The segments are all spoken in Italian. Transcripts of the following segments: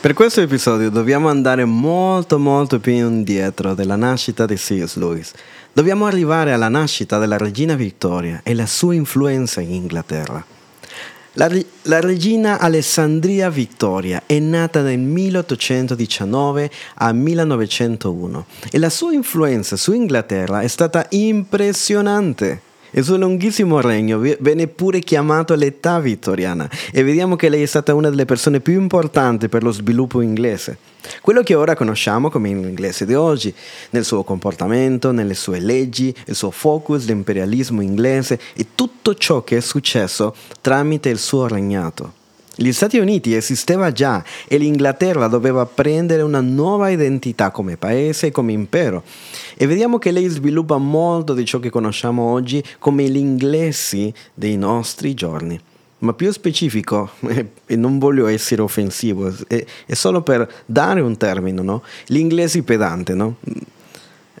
Per questo episodio dobbiamo andare molto molto più indietro della nascita di C.S. Lewis. Dobbiamo arrivare alla nascita della regina Vittoria e la sua influenza in Inghilterra. La, la, regina Alessandria Vittoria è nata nel 1819 a 1901 e la sua influenza su Inghilterra è stata impressionante. Il suo lunghissimo regno venne pure chiamato l'età vittoriana e vediamo che lei è stata una delle persone più importanti per lo sviluppo inglese. Quello che ora conosciamo come l'inglese di oggi, nel suo comportamento, nelle sue leggi, il suo focus, l'imperialismo inglese e tutto ciò che è successo tramite il suo regnato. Gli Stati Uniti esisteva già e l'Inghilterra doveva prendere una nuova identità come paese e come impero. E vediamo che lei sviluppa molto di ciò che conosciamo oggi come gli inglesi dei nostri giorni. Ma più specifico, e non voglio essere offensivo, è, solo per dare un termine, no? Gli inglesi pedante, no?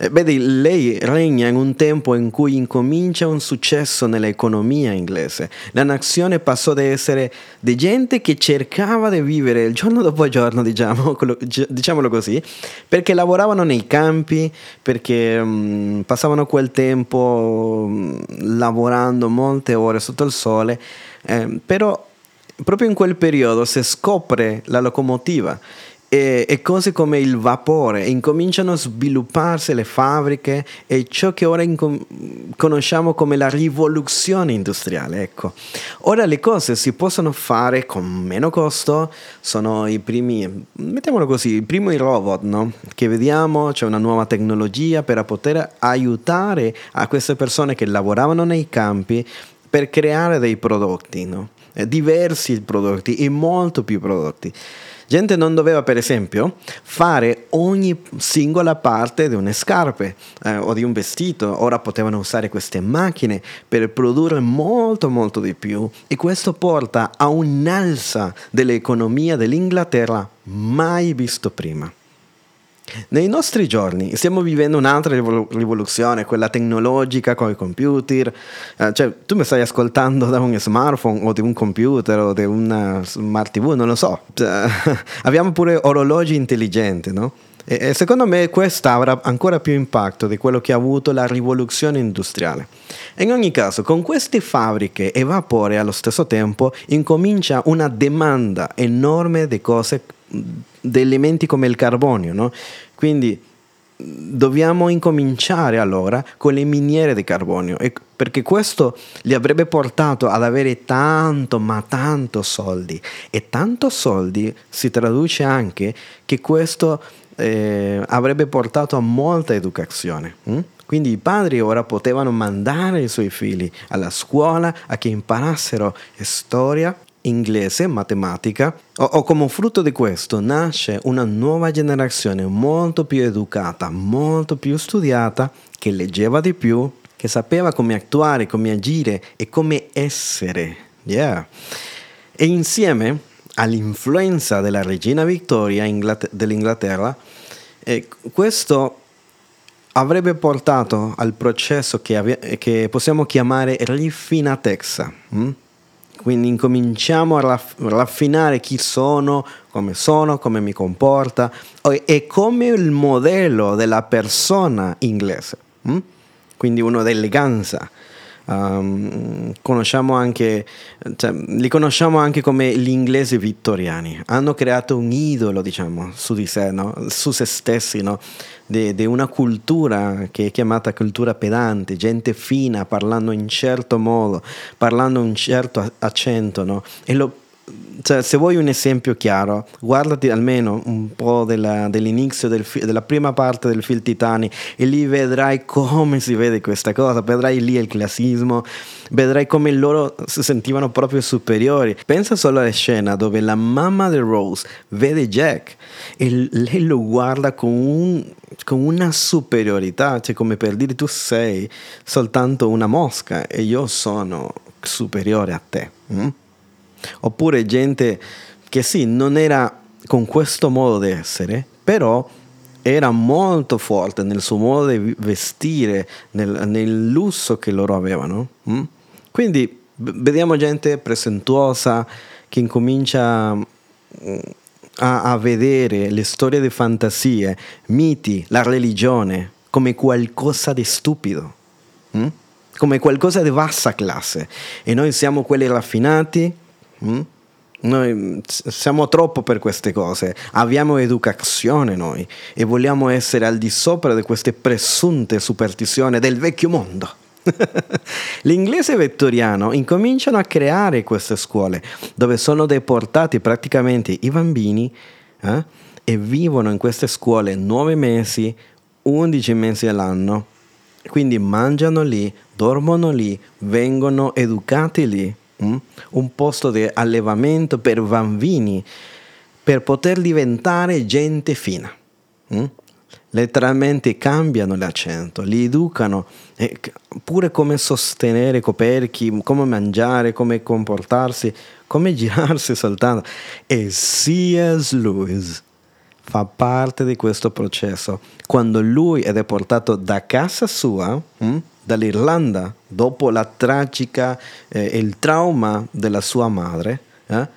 Eh, vedi, lei regna in un tempo in cui incomincia un successo nell'economia inglese. La nazione passò da essere di gente che cercava di vivere il giorno dopo giorno, diciamo, diciamolo così, perché lavoravano nei campi, perché um, passavano quel tempo um, lavorando molte ore sotto il sole, eh, però proprio in quel periodo si scopre la locomotiva e, e, cose come il vapore incominciano a svilupparsi le fabbriche e ciò che ora incom- conosciamo come la rivoluzione industriale. Ecco. Ora le cose si possono fare con meno costo, sono i primi, mettiamolo così, i primi robot no? che vediamo, c'è una nuova tecnologia per poter aiutare a queste persone che lavoravano nei campi per creare dei prodotti, no? diversi prodotti e molto più prodotti. Gente non doveva, per esempio, fare ogni singola parte di una scarpe eh, o di un vestito. Ora potevano usare queste macchine per produrre molto, molto di più. E questo porta a un'alza dell'economia dell'Inghilterra mai visto prima. Nei nostri giorni stiamo vivendo un'altra rivoluzione, quella tecnologica con i computer. Eh, cioè, tu mi stai ascoltando da un smartphone o di un computer o di una smart TV, non lo so. Cioè, abbiamo pure orologi intelligenti, no? E, e secondo me questa avrà ancora più impatto di quello che ha avuto la rivoluzione industriale. In ogni caso, con queste fabbriche e vapore allo stesso tempo incomincia una domanda enorme di cose elementi come il carbonio, no? Quindi dobbiamo incominciare allora con le miniere di carbonio perché questo li avrebbe portato ad avere tanto ma tanto soldi e tanto soldi si traduce anche che questo eh, avrebbe portato a molta educazione hm? quindi i padri ora potevano mandare i suoi figli alla scuola a che imparassero storia inglese, matematica, o, o, come frutto di questo nasce una nuova generazione molto più educata, molto più studiata, che leggeva di più, che sapeva come attuare, come agire e come essere. Yeah. E insieme all'influenza della regina Vittoria dell'Inghilterra, eh, questo avrebbe portato al processo che, ave- che possiamo chiamare riffinatezza. Hm? Quindi incominciamo a raff- raffinare chi sono, come sono, come mi comporta e come il modello della persona inglese. Hm? Quindi uno d'eleganza. Um, conosciamo anche, cioè, li conosciamo anche come gli inglesi vittoriani. Hanno creato un idolo, diciamo, su di sé, no? su se stessi, no? di una cultura che è chiamata cultura pedante, gente fina, parlando in certo modo, parlando un certo accento, no? E lo cioè, se vuoi un esempio chiaro, guardati almeno un po' della, dell'inizio del fi- della prima parte del film Titani e lì vedrai come si vede questa cosa, vedrai lì il classismo, vedrai come loro si sentivano proprio superiori. Pensa solo alla scena dove la mamma di Rose vede Jack e lei lo guarda con, un, con una superiorità, cioè come per dire tu sei soltanto una mosca e io sono superiore a te. Mm? Oppure gente che sì, non era con questo modo di essere, però era molto forte nel suo modo di vestire, nel, lusso che loro avevano. Mm? Quindi vediamo gente presentuosa che incomincia mm, a, a vedere le storie di fantasie, miti, la religione come qualcosa di stupido, hm? come qualcosa di bassa classe. E noi siamo quelli raffinati. Hm? Noi siamo troppo per queste cose, abbiamo educazione noi e vogliamo essere al di sopra di queste presunte superstizioni del vecchio mondo. L'inglese vettoriano incominciano a creare queste scuole dove sono deportati praticamente i bambini eh, e vivono in queste scuole nove mesi, undici mesi all'anno. Quindi mangiano lì, dormono lì, vengono educati lì. Hm? Un posto di allevamento per bambini per poter diventare gente fina. Hm? letteralmente cambiano l'accento, li educano, pure come sostenere coperchi, come mangiare, come comportarsi, come girarsi soltanto. E C.S. Lewis fa parte di questo processo. Quando lui è deportato da casa sua, hm, dall'Irlanda, dopo la tragica, eh, il trauma della sua madre, eh,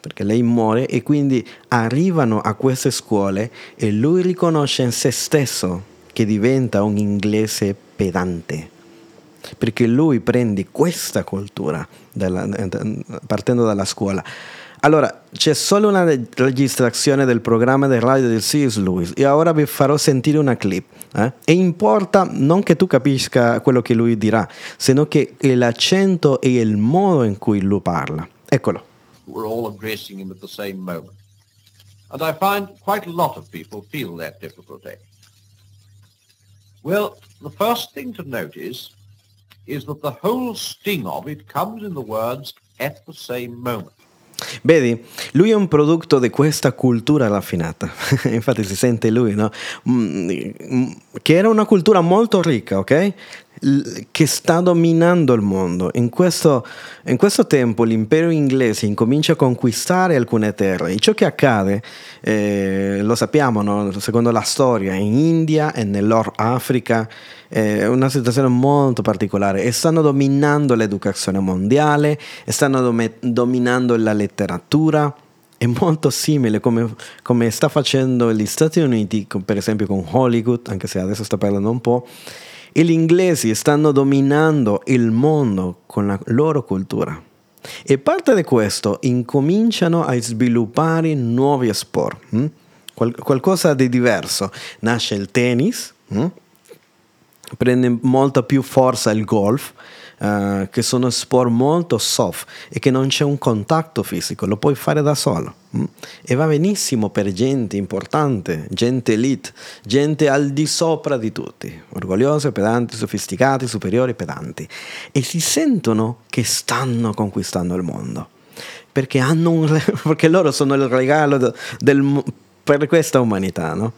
perché lei muore e quindi arrivano a queste scuole e lui riconosce in se stesso che diventa un inglese pedante perché lui prende questa cultura della, partendo dalla scuola. Allora, c'è solo una registrazione del programma del radio del C.S. Lewis e ora vi farò sentire una clip. Eh? E importa non che tu capisca quello che lui dirà, sino che l'accento e il modo in cui lui parla. Eccolo. we're all addressing him at the same moment. And I find quite a lot of people feel that difficulty. Well, the first thing to notice is that the whole sting of it comes in the words at the same moment. Vedi, lui è un prodotto di questa cultura raffinata, infatti si sente lui, no? Mm, mm, che era una cultura molto ricca, ok? Che sta dominando il mondo. In questo, in questo, tempo l'impero inglese incomincia a conquistare alcune terre e ciò che accade, eh, lo sappiamo, no? secondo la storia, in India e nell'Or Africa è una situazione molto particolare e stanno dominando l'educazione mondiale, stanno dom- dominando la letteratura. È molto simile come, come sta facendo gli Stati Uniti, per esempio con Hollywood, anche se adesso sta parlando un po'. Gli inglesi stanno dominando il mondo con la loro cultura. E parte di questo incominciano a sviluppare nuovi sport, hm? Qual- qualcosa di diverso. Nasce il tennis, hm? prende molta più forza il golf, uh, che sono sport molto soft e che non c'è un contatto fisico, lo puoi fare da solo. Mm? E va benissimo per gente importante, gente elite, gente al di sopra di tutti, orgogliosi, pedanti, sofisticati, superiori, pedanti. E si sentono che stanno conquistando il mondo. Perché, un, perché loro sono il regalo del, per questa umanità, no?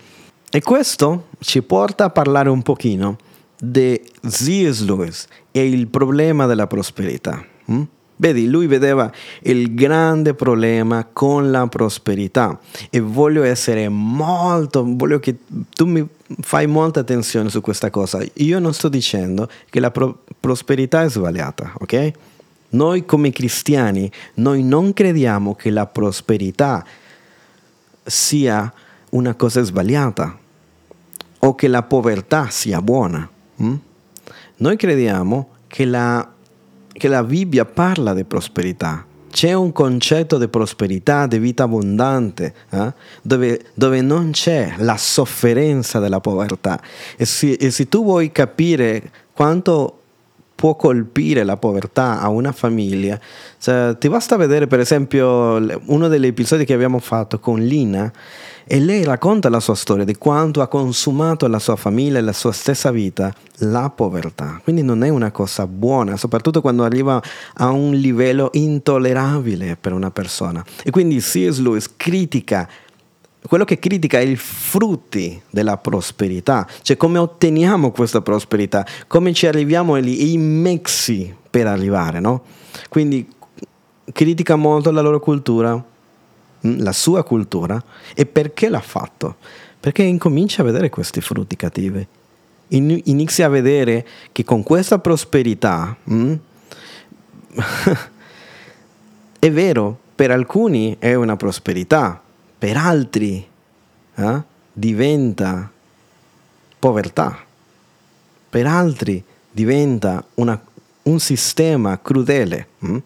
E questo ci porta a parlare un pochino di C.S. Lewis e il problema della prosperità. Hm? Vedi, lui vedeva il grande problema con la prosperità e voglio essere molto, voglio che tu mi fai molta attenzione su questa cosa. Io non sto dicendo che la pro- prosperità è sbagliata, ok? Noi come cristiani, noi non crediamo che la prosperità sia una cosa sbagliata o che la povertà sia buona. Mm? Noi crediamo che la, che la Bibbia parla di prosperità. C'è un concetto di prosperità, di vita abbondante, eh? dove, dove, non c'è la sofferenza della povertà. E se, e se tu vuoi capire quanto può colpire la povertà a una famiglia. Cioè, ti basta vedere per esempio uno degli episodi che abbiamo fatto con Lina e lei racconta la sua storia di quanto ha consumato la sua famiglia e la sua stessa vita la povertà. Quindi non è una cosa buona, soprattutto quando arriva a un livello intollerabile per una persona. E quindi C.S. Lewis critica quello che critica è i frutti della prosperità, cioè come otteniamo questa prosperità, come ci arriviamo lì, i mezzi per arrivare, no? Quindi critica molto la loro cultura, mm, la sua cultura, e perché l'ha fatto? Perché incomincia a vedere questi frutti cattivi, inizia a vedere che con questa prosperità, mm, è vero, per alcuni è una prosperità, per altri eh, diventa povertà, per altri diventa una, un sistema crudele. Hm?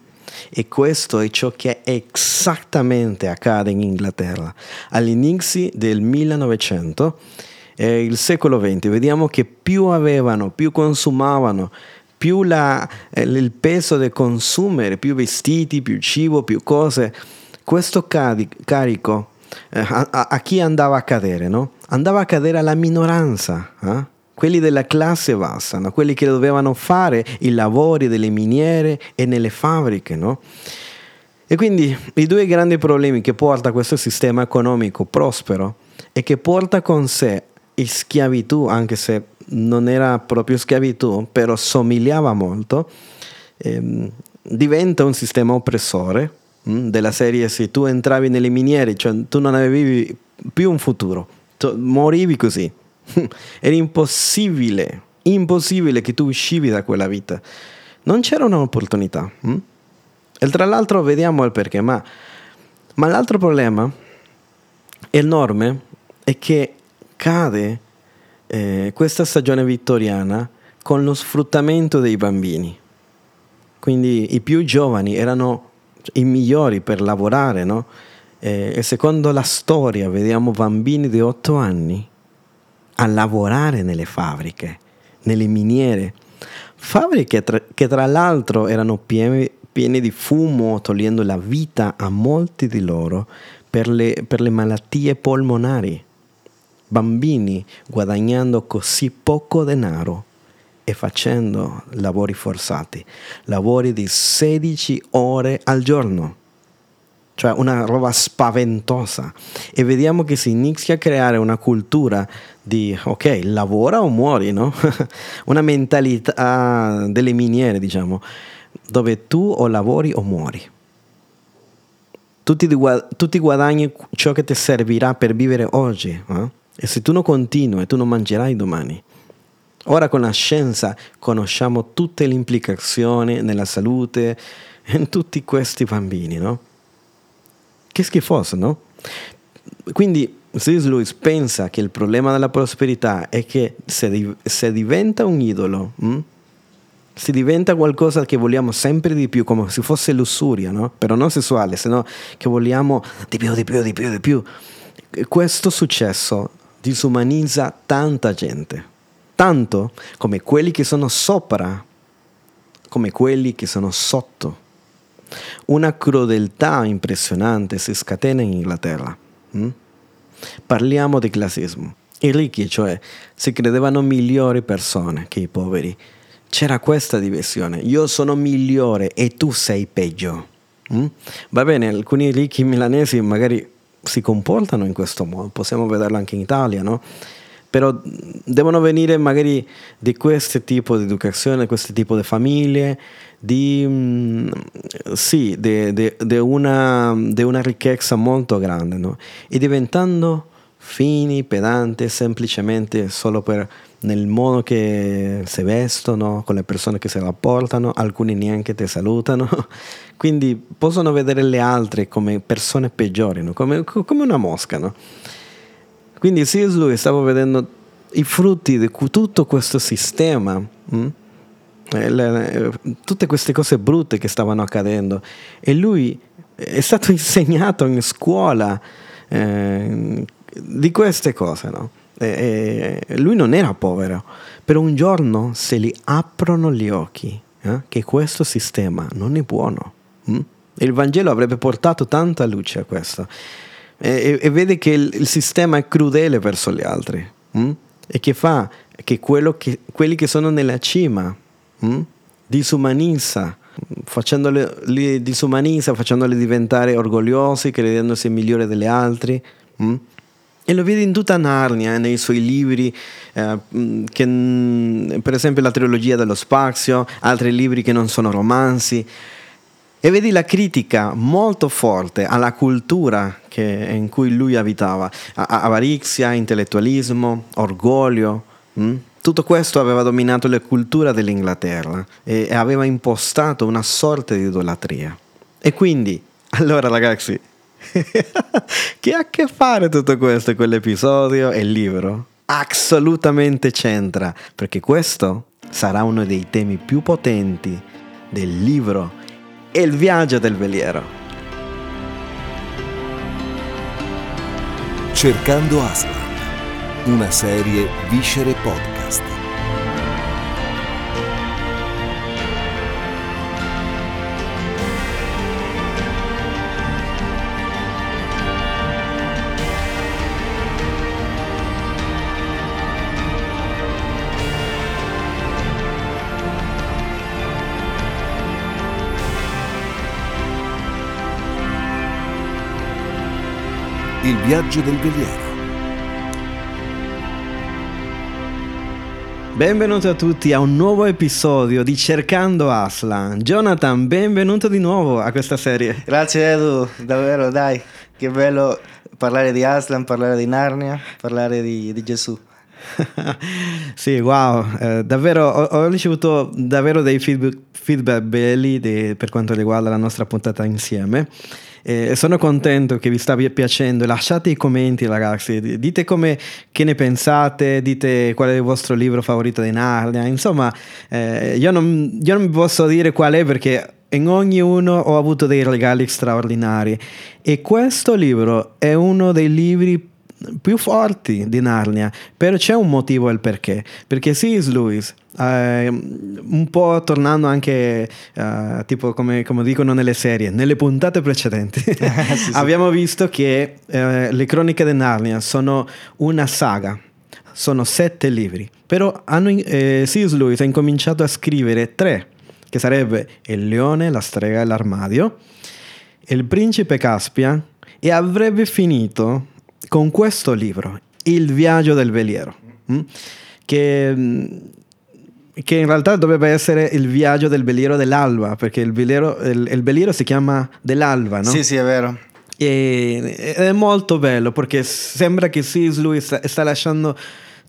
E questo è ciò che esattamente accade in Inghilterra. All'inizio del 1900, eh, il secolo XX, vediamo che più avevano, più consumavano, più la, eh, il peso del consumere, più vestiti, più cibo, più cose, questo carico eh, a, a, chi andava a cadere? No? Andava a cadere alla minoranza. Eh? quelli della classe bassa, no? quelli che dovevano fare i lavori delle miniere e nelle fabbriche. No? E quindi i due grandi problemi che porta questo sistema economico prospero è che porta con sé schiavitù, anche se non era proprio schiavitù, però somigliava molto, ehm, diventa un sistema oppressore della serie se tu entravi nelle miniere, cioè tu non avevi più un futuro, tu morivi così. Era impossibile, impossibile che tu uscivi da quella vita. Non c'era un'opportunità. Hm? E tra l'altro vediamo il perché, ma, ma l'altro problema enorme è che cade eh, questa stagione vittoriana con lo sfruttamento dei bambini. Quindi i più giovani erano i migliori per lavorare, no? Eh, e secondo la storia vediamo bambini di 8 anni a lavorare nelle fabbriche, nelle miniere. Fabbriche tra, che tra l'altro erano piene, piene, di fumo, togliendo la vita a molti di loro per le, per le malattie polmonari. Bambini guadagnando così poco denaro e facendo lavori forzati, lavori di 16 ore al giorno cioè una roba spaventosa. E vediamo che si inizia a creare una cultura di, ok, lavora o muori, no? una mentalità delle miniere, diciamo, dove tu o lavori o muori. Tu ti, tu ti guadagni ciò che ti servirà per vivere oggi. Eh? E se tu non continui, tu non mangerai domani. Ora con la scienza conosciamo tutte le implicazioni nella salute in tutti questi bambini, no? Che schifoso, no? Quindi C.S. Lewis pensa che il problema della prosperità è che se, se diventa un idolo, hm? se diventa qualcosa che vogliamo sempre di più, come se fosse lussuria, no? però non sessuale, se no che vogliamo di più, di più, di più, di più. Questo successo disumanizza tanta gente, tanto come quelli che sono sopra, come quelli che sono sotto. Una crudeltà impressionante si scatena in Inghilterra. Hm? Parliamo di classismo. I ricchi, cioè, si credevano migliori persone che i poveri. C'era questa divisione. Io sono migliore e tu sei peggio. Hm? Va bene, alcuni ricchi milanesi magari si comportano in questo modo, possiamo vederlo anche in Italia, no? Però devono venire magari di questo tipo di educazione, questo tipo di famiglie, di, mm, sì, di, una, una, ricchezza molto grande, no? E diventando fini, pedanti, semplicemente solo per nel modo che si vestono, con le persone che si rapportano, alcuni neanche ti salutano, quindi possono vedere le altre come persone peggiori, no? come, come, una mosca. No? Quindi C.S. Lewis stavo vedendo i frutti di tutto questo sistema. Hm? Eh, eh, tutte queste cose brutte che stavano accadendo e lui è stato insegnato in scuola eh, di queste cose, no? e, lui non era povero, però un giorno se gli aprono gli occhi eh, che questo sistema non è buono. Hm? Il Vangelo avrebbe portato tanta luce a questo e, e vede che il, il, sistema è crudele verso gli altri hm? e che fa che, che quelli che sono nella cima mm? disumanizza, facendoli, disumanizza, facendoli diventare orgogliosi, credendosi migliore degli altri. Mm? E lo vede in tutta Narnia, nei suoi libri, eh, che, mm, per esempio la trilogia dello spazio, altri libri che non sono romanzi. E vedi la critica molto forte alla cultura che, in cui lui abitava, avarizia, intellettualismo, orgoglio. Mm? Tutto questo aveva dominato la cultura dell'Inghilterra e aveva impostato una sorta di idolatria. E quindi, allora ragazzi, che ha a che fare tutto questo con l'episodio e il libro? Assolutamente c'entra, perché questo sarà uno dei temi più potenti del libro e il viaggio del veliero. Cercando Aslan, una serie Viscere Podcast. Viaggio del veliero. Benvenuti a tutti a un nuovo episodio di Cercando Aslan. Jonathan, benvenuto di nuovo a questa serie. Grazie Edu, davvero dai, che bello parlare di Aslan, parlare di Narnia, parlare di, di Gesù. sì, wow, eh, davvero ho, ho, ricevuto davvero dei feedback, feedback belli di, per quanto riguarda la nostra puntata insieme. Eh, sono contento che vi sta piacendo. Lasciate i commenti, ragazzi. Dite come, che ne pensate, dite qual è il vostro libro favorito di Narnia. Insomma, eh, io, non, io non posso dire qual è perché in ognuno ho avuto dei regali straordinari. E questo libro è uno dei libri più forti di Narnia, però c'è un motivo e il perché. Perché C.S. Lewis, eh, un po' tornando anche, uh, tipo come, come, dicono nelle serie, nelle puntate precedenti, sì, sì. abbiamo visto che eh, le croniche di Narnia sono una saga, sono sette libri, però hanno, eh, C.S. Lewis ha incominciato a scrivere tre, che sarebbe Il leone, la strega e l'armadio, Il principe Caspian, e avrebbe finito con questo libro, Il viaggio del veliero, mm? che, mm, che, in realtà dovrebbe essere il viaggio del veliero dell'alba, perché il veliero, il, il veliero si chiama dell'alba, no? Sì, sì, è vero. E, è molto bello perché sembra che. Lewis sta, sta lasciando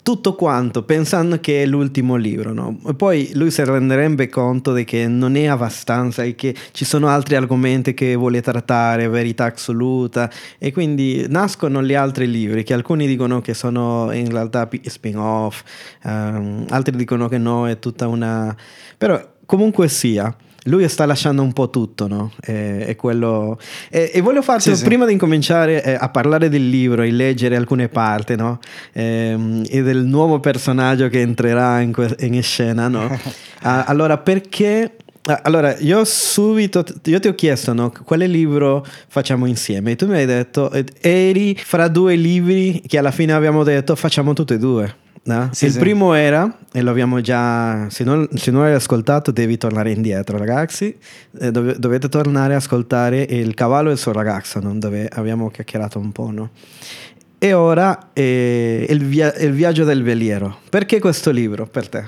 tutto quanto pensando che è l'ultimo libro, no? Poi lui si renderebbe conto che non è abbastanza e che ci sono altri argomenti che vuole trattare, verità assoluta, e quindi nascono gli altri libri che alcuni dicono che sono in realtà spin-off, um, altri dicono che no, è tutta una... però comunque sia lui sta lasciando un po' tutto, no? E, e, quello... e, e voglio farti, sì, prima sì. di incominciare eh, a parlare del libro e leggere alcune parti, no? E, e, del nuovo personaggio che entrerà in, que- in scena, no? ah, allora, perché... Allora, io subito, io ti ho chiesto, no? Quale libro facciamo insieme? E tu mi hai detto, eri fra due libri che alla fine abbiamo detto facciamo tutti e due. No? Sì, il sì. primo era, e lo abbiamo già, se non, se non hai ascoltato devi tornare indietro ragazzi, eh, dove, dovete tornare a ascoltare Il cavallo e il suo ragazzo, no? dove abbiamo chiacchierato un po'. No? E ora eh, il, via- il, viaggio del veliero. Perché questo libro per te?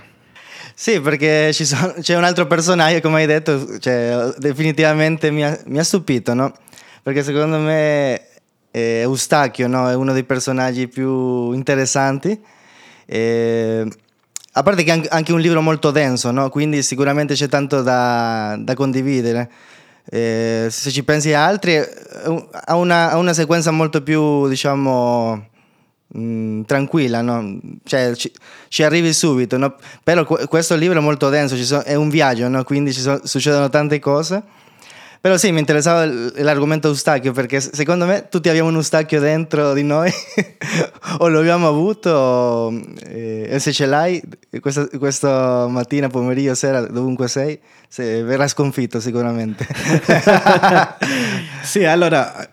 Sì, perché sono, c'è un altro personaggio, come hai detto, cioè, definitivamente mi ha, mi ha stupito, no? Perché secondo me eh, Eustachio no? è uno dei personaggi più interessanti eh, a parte che è anche un libro molto denso, no? quindi sicuramente c'è tanto da, da condividere. Eh, se ci pensi a altri, ha una, una sequenza molto più, diciamo, mh, mm, tranquilla, no? cioè, ci, ci, arrivi subito. No? Però questo libro è molto denso, sono, è un viaggio, quindi sono, succedono tante cose. Però sì, mi interessava l'argomento Eustachio perché secondo me tutti abbiamo un Eustachio dentro di noi o lo abbiamo avuto e se ce l'hai questa, questa, mattina, pomeriggio, sera, dovunque sei, se verrà sconfitto sicuramente. sì, allora,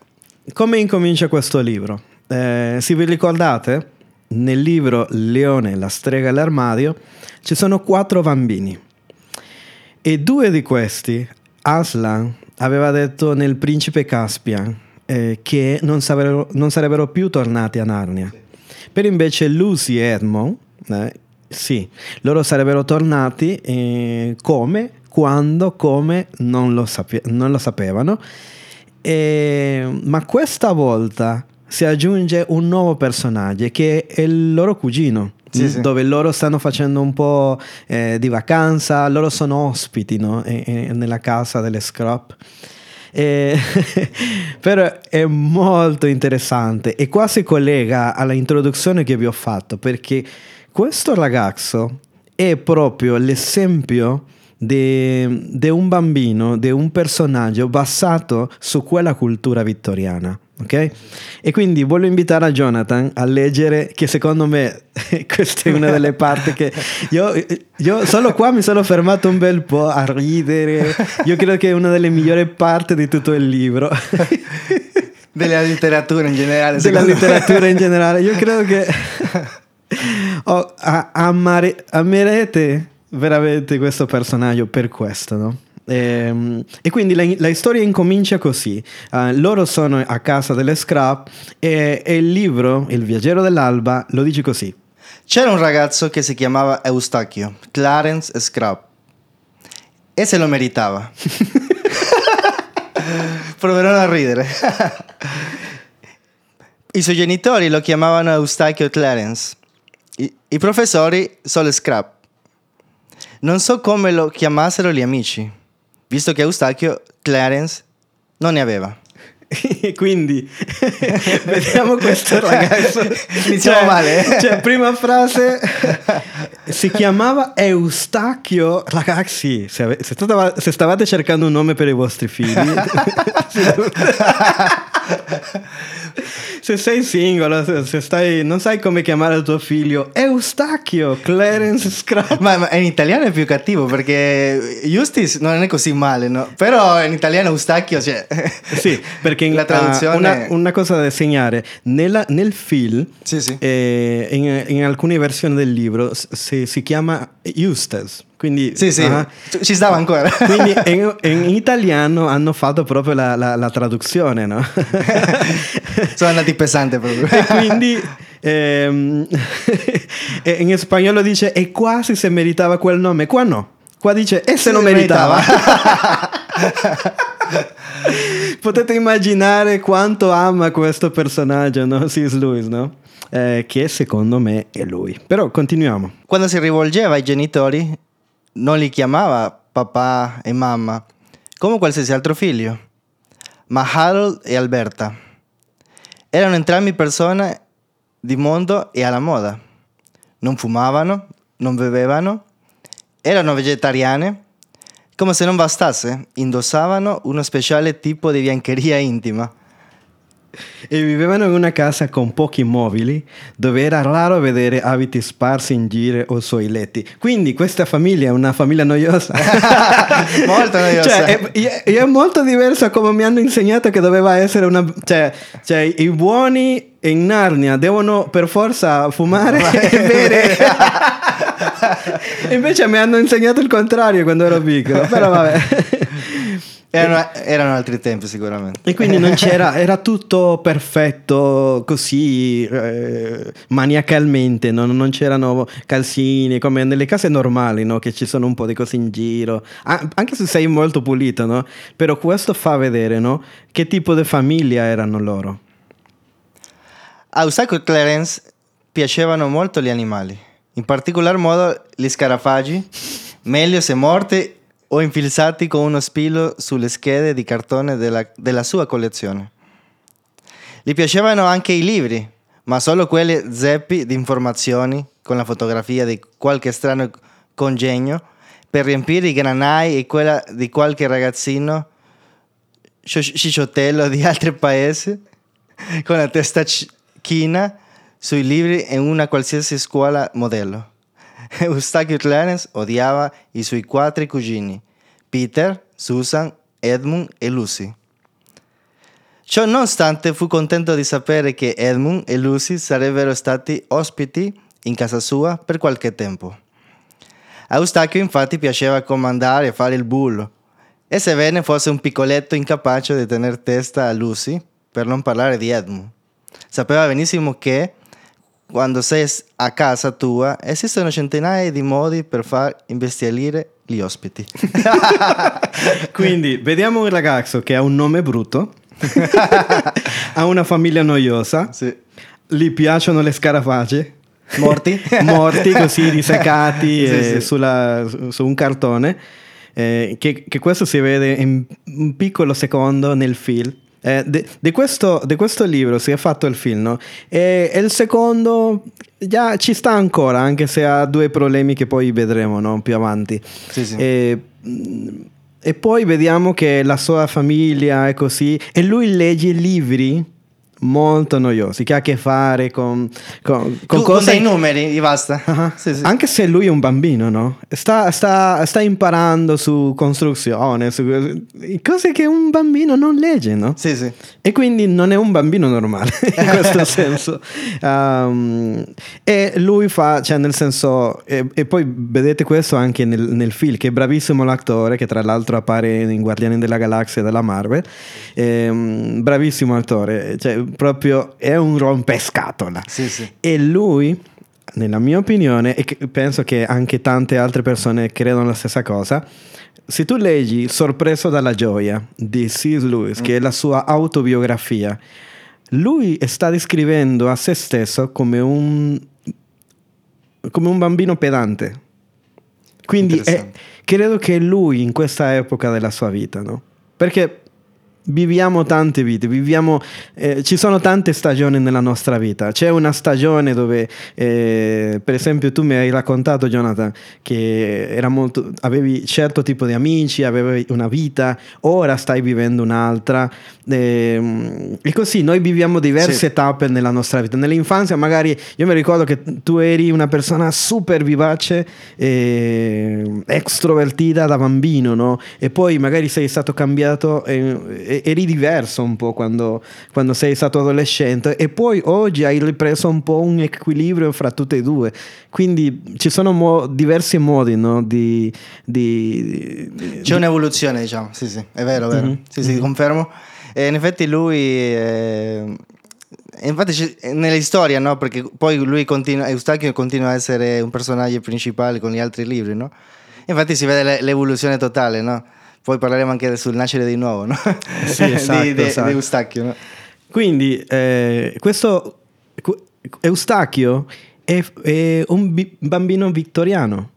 come incomincia questo libro? Eh, se vi ricordate, nel libro Leone, la strega e l'armadio ci sono quattro bambini e due di questi, Aslan, aveva detto nel Principe Caspian eh, che non sarebbero, non sarebbero, più tornati a Narnia. Sì. Per invece Lucy e Edmond, eh, sì, loro sarebbero tornati eh, come, quando, come, non lo, sape- non lo sapevano. ma questa volta si aggiunge un nuovo personaggio che è il loro cugino. Sì, sì. dove loro stanno facendo un po' eh, di vacanza, loro sono ospiti no? e, e nella casa delle Scrap. Eh, però è molto interessante e qua si collega alla introduzione che vi ho fatto perché questo ragazzo è proprio l'esempio di un bambino, di un personaggio basato su quella cultura vittoriana. Ok? E quindi voglio invitare a Jonathan a leggere, che secondo me questa è una delle parti che io, io, solo qua mi sono fermato un bel po' a ridere. Io credo che è una delle migliori parti di tutto il libro. Della letteratura in generale. Della letteratura in generale. Io credo che oh, amare, amerete veramente questo personaggio per questo, no? E, ehm, e, quindi la, la, storia incomincia così. Uh, loro sono a casa delle scrap e, e, il libro, Il viaggiero dell'alba, lo dice così. C'era un ragazzo che si chiamava Eustachio, Clarence Scrap, e se lo meritava. Proverò a ridere. I suoi genitori lo chiamavano Eustachio Clarence, i, i professori solo Scrap. Non so come lo chiamassero gli amici visto che Eustachio Clarence non ne aveva. Quindi vediamo questo ragazzo. Iniziamo cioè, male. Cioè, prima frase si chiamava Eustachio. Ragazzi, se, stava, se stavate cercando un nome per i vostri figli, se sei singolo, se, stai, non sai come chiamare il tuo figlio, Eustachio, Clarence Scrap. Ma, ma, in italiano è più cattivo perché Justice non è così male, no? Però in italiano Eustachio, cioè... Sì, perché in, la traduzione... Uh, una, una, cosa da segnare, nella, nel film, sì, sì. Eh, in, in, alcune versioni del libro, si, si chiama Eustace. Quindi, sì, sì, uh, ci stava ancora. Quindi in, in, italiano hanno fatto proprio la, la, la traduzione, no? Sono andati pesante proprio. E quindi ehm, in spagnolo dice e quasi se meritava quel nome, qua no. Qua dice e se non meritava. meritava. Potete immaginare quanto ama questo personaggio, no? C.S. Lewis, no? Eh, che secondo me è lui. Però continuiamo. Quando si rivolgeva ai genitori non li chiamava papà e mamma, come qualsiasi altro figlio, ma Harold e Alberta. Erano entrambi persone di mondo e alla moda. Non fumavano, non bevevano, erano vegetariane. Come se non bastasse, indossavano uno speciale tipo di biancheria intima e vivevano in una casa con pochi mobili dove era raro vedere abiti sparsi in giro o sui letti. Quindi questa famiglia è una famiglia noiosa. molto noiosa. Cioè, è, è, molto diversa come mi hanno insegnato che doveva essere una... Cioè, cioè i buoni in Narnia devono per forza fumare e bere. Invece mi hanno insegnato il contrario quando ero piccolo. Però vabbè. Erano, erano, altri tempi sicuramente. E quindi non c'era, era tutto perfetto così eh, maniacalmente, no? non c'erano calzini come nelle case normali, no? che ci sono un po' di cose in giro, ah, anche se sei molto pulito, no? però questo fa vedere no? che tipo di famiglia erano loro. A Usako e Clarence piacevano molto gli animali, in particolar modo gli scarafaggi, meglio se morti o infilzati con uno spillo sulle schede di cartone della, della sua collezione. Gli piacevano anche i libri, ma solo quelli zeppi di informazioni con la fotografia di qualche strano congegno per riempire i granai e quella di qualche ragazzino cicciottello di altri paesi con la testa china sui libri in una qualsiasi scuola modello. Eustachio Clarence odiava i suoi quattro cugini, Peter, Susan, Edmund e Lucy. Ciò nonostante fu contento di sapere che Edmund e Lucy sarebbero stati ospiti in casa sua per qualche tempo. A Eustachio infatti piaceva comandare e fare il bullo, e sebbene fosse un piccoletto incapace di tenere testa a Lucy, per non parlare di Edmund. Sapeva benissimo che quando sei a casa tua, esistono centinaia di modi per far imbestialire gli ospiti. Quindi vediamo un ragazzo che ha un nome brutto, ha una famiglia noiosa, sì. gli piacciono le scarafagge. Morti? Morti così, disecati sì, sì. Sulla, su un cartone. eh, che, che questo si vede in un piccolo secondo nel film. Eh, di, questo, questo, libro si è fatto il film, no? E, e, il secondo già ci sta ancora, anche se ha due problemi che poi vedremo no? più avanti. Sì, sì. E, e poi vediamo che la sua famiglia è così e lui legge libri molto noiosi che ha a che fare con, con, con tu, cose... Con dei numeri, basta. Uh-huh. Sì, sì. Anche se lui è un bambino, no? Sta, sta, sta imparando su costruzione, su cose che un bambino non legge, no? Sì, sì. E quindi non è un bambino normale, in questo senso. Um, e lui fa, cioè nel senso... E, e poi vedete questo anche nel, nel, film, che è bravissimo l'attore, che tra l'altro appare in Guardiani della Galassia della Marvel. Um, bravissimo attore. Cioè, proprio è un rompescatola. Sì, sì. E lui, nella mia opinione, e penso che anche tante altre persone credono la stessa cosa, se tu leggi Sorpreso dalla gioia di C.S. Lewis, mm. che è la sua autobiografia, lui sta descrivendo a se stesso come un, come un bambino pedante. Quindi è, credo che lui in questa epoca della sua vita, no? Perché Viviamo tante vite, viviamo, eh, ci sono tante stagioni nella nostra vita. C'è una stagione dove, eh, per esempio, tu mi hai raccontato, Jonathan, che molto, avevi certo tipo di amici, avevi una vita, ora stai vivendo un'altra. Eh, e così noi viviamo diverse sì. tappe nella nostra vita. Nell'infanzia, magari io mi ricordo che tu eri una persona super vivace, extrovertita da bambino, no? E poi magari sei stato cambiato eri diverso un po' quando, quando, sei stato adolescente e poi oggi hai ripreso un po' un equilibrio fra tutte e due. Quindi ci sono mo- diversi modi no? di, di, di, C'è un'evoluzione, diciamo, sì, sì, è vero, è vero. Mm-hmm. Sì, sì, confermo. E in effetti lui... Eh... Infatti nella storia, no? Perché poi lui continua, Eustachio continua a essere un personaggio principale con gli altri libri, no? Infatti si vede l'evoluzione totale, no? Poi parleremo anche sul nascere di nuovo, no? Sì, esatto, di, esatto. di Eustachio, no? Quindi eh, questo Eustachio è, è un bi- bambino vittoriano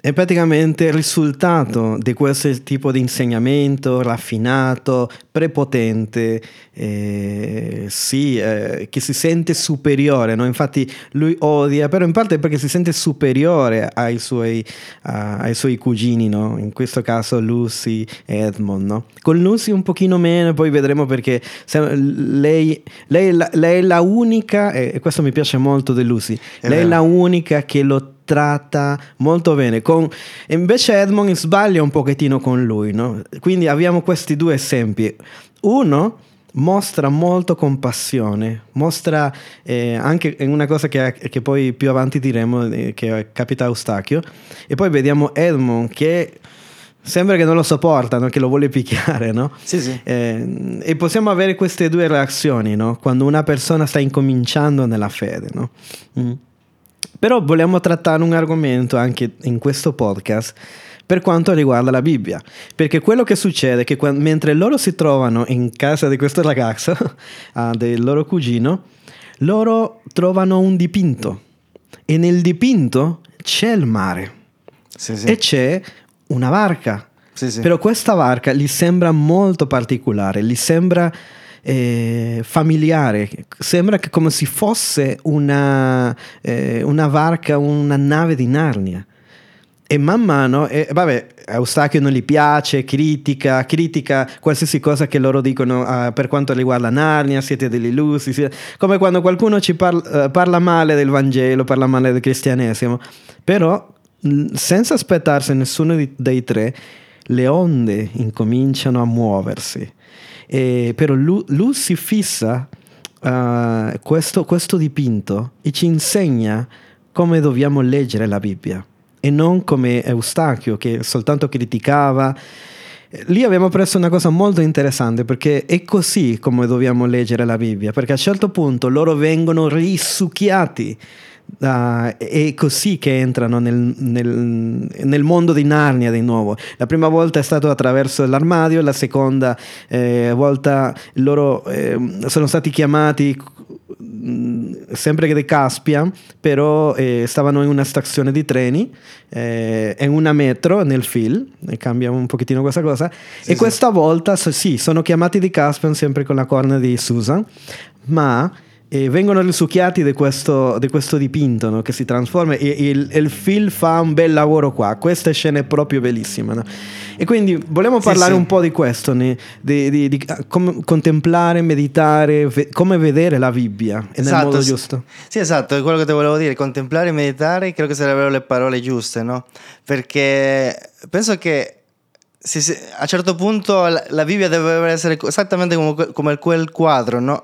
è praticamente il risultato di questo tipo di insegnamento raffinato, prepotente, eh, sì, eh, che si sente superiore. No? Infatti lui odia, però in parte perché si sente superiore ai suoi, uh, ai suoi cugini, no? in questo caso Lucy e Edmond. No? Con Lucy un pochino meno, poi vedremo perché lei, lei, lei è la unica, e questo mi piace molto di Lucy, è lei vero. è la unica che lo tratta molto bene. Con, invece Edmond sbaglia un pochettino con lui, no? Quindi abbiamo questi due esempi. Uno mostra molto compassione, mostra eh, anche una cosa che, che, poi più avanti diremo eh, che capita a Eustachio, e poi vediamo Edmond che sembra che non lo sopportano, che lo vuole picchiare, no? Sì, sì. Eh, e possiamo avere queste due reazioni, no? Quando una persona sta incominciando nella fede, no? Mm. Però vogliamo trattare un argomento anche in questo podcast per quanto riguarda la Bibbia, perché quello che succede è che quando, mentre loro si trovano in casa di questo ragazzo, uh, del loro cugino, loro trovano un dipinto e nel dipinto c'è il mare sì, sì. e c'è una barca. Sì, Però questa barca gli sembra molto particolare, gli sembra eh, familiare, sembra che come se fosse una, eh, una barca, una nave di Narnia. E man mano, eh, vabbè, Eustachio non gli piace, critica, critica qualsiasi cosa che loro dicono uh, per quanto riguarda Narnia, siete degli illusi, siete... come quando qualcuno ci parla, uh, parla male del Vangelo, parla male del cristianesimo, però senza aspettarsi nessuno di, dei tre, le onde incominciano a muoversi e, però lui, lui, si fissa uh, questo, questo dipinto e ci insegna come dobbiamo leggere la Bibbia e non come Eustachio che soltanto criticava. Lì abbiamo preso una cosa molto interessante perché è così come dobbiamo leggere la Bibbia, perché a un certo punto loro vengono risucchiati Uh, è così che entrano nel, nel, nel, mondo di Narnia di nuovo. La prima volta è stato attraverso l'armadio, la seconda eh, volta loro eh, sono stati chiamati mh, sempre che di Caspia, però eh, stavano in una stazione di treni, eh, in una metro nel film, e cambia un pochettino questa cosa, Sì, e sì. questa volta so- sì, sono chiamati di Caspian sempre con la corna di Susan, ma eh, vengono risucchiati di questo, di questo dipinto no? che si trasforma e e il, il film fa un bel lavoro qua, questa scena è proprio bellissima. no? E quindi vogliamo Sì, parlare sì. un po' di questo, di, di- di- ah, come contemplare, meditare, ve- come vedere la Bibbia e nel modo sì. giusto. Sì, esatto, è quello che ti volevo dire, contemplare e meditare credo che sarebbero le parole giuste, no? Perché penso che sì, sì, a un certo punto la, la Bibbia deve essere esattamente come, come quel quadro, no?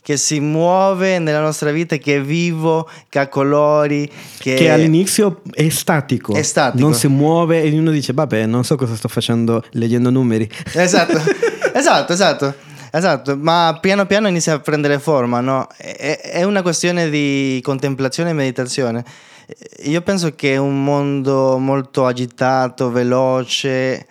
Che si muove nella nostra vita, che è vivo, che ha colori, che, Che all'inizio è statico, È statico. non si muove e uno dice vabbè non so cosa sto facendo leggendo numeri. Esatto, esatto, esatto, esatto, ma piano piano inizia a prendere forma, no? È, è una questione di contemplazione e meditazione. Io penso che è un mondo molto agitato, veloce,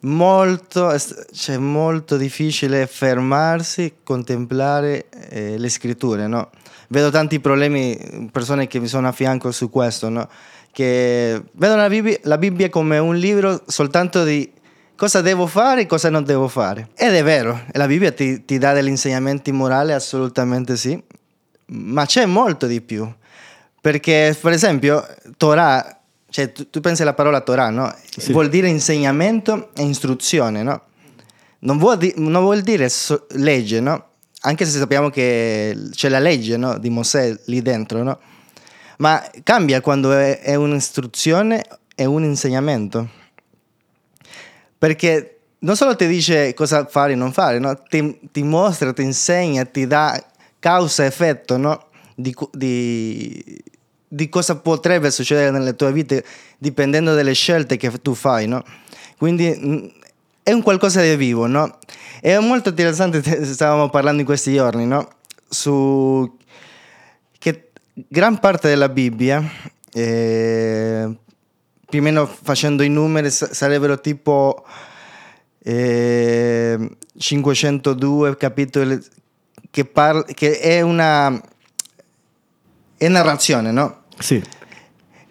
molto, cioè molto difficile fermarsi, contemplare eh, le scritture, no? Vedo tanti problemi, persone che mi sono a fianco su questo, no? Che vedono la Bibbia, la Bibbia come un libro soltanto di cosa devo fare e cosa non devo fare. Ed è vero, la Bibbia ti, ti dà degli insegnamenti morali, assolutamente sì, ma c'è molto di più. Perché, per esempio, Torah, cioè tu, tu pensi alla parola Torah, no? Sì. Vuol dire insegnamento e istruzione, no? Non vuol, di- non vuol dire so- legge, no? Anche se sappiamo che c'è la legge no? di Mosè lì dentro, no? Ma cambia quando è, è un'istruzione e un insegnamento. Perché non solo ti dice cosa fare e non fare, no? ti, ti mostra, ti insegna, ti dà causa-effetto no? di, di- di cosa potrebbe succedere nelle tue vite dipendendo dalle scelte che tu fai. No? Quindi mh, è un qualcosa di vivo. No? È molto interessante, te- stavamo parlando in questi giorni, no? su che gran parte della Bibbia, eh, più o meno facendo i numeri, sa- sarebbero tipo eh, 502 capitoli che, parla, che è una è narrazione, no? Sì,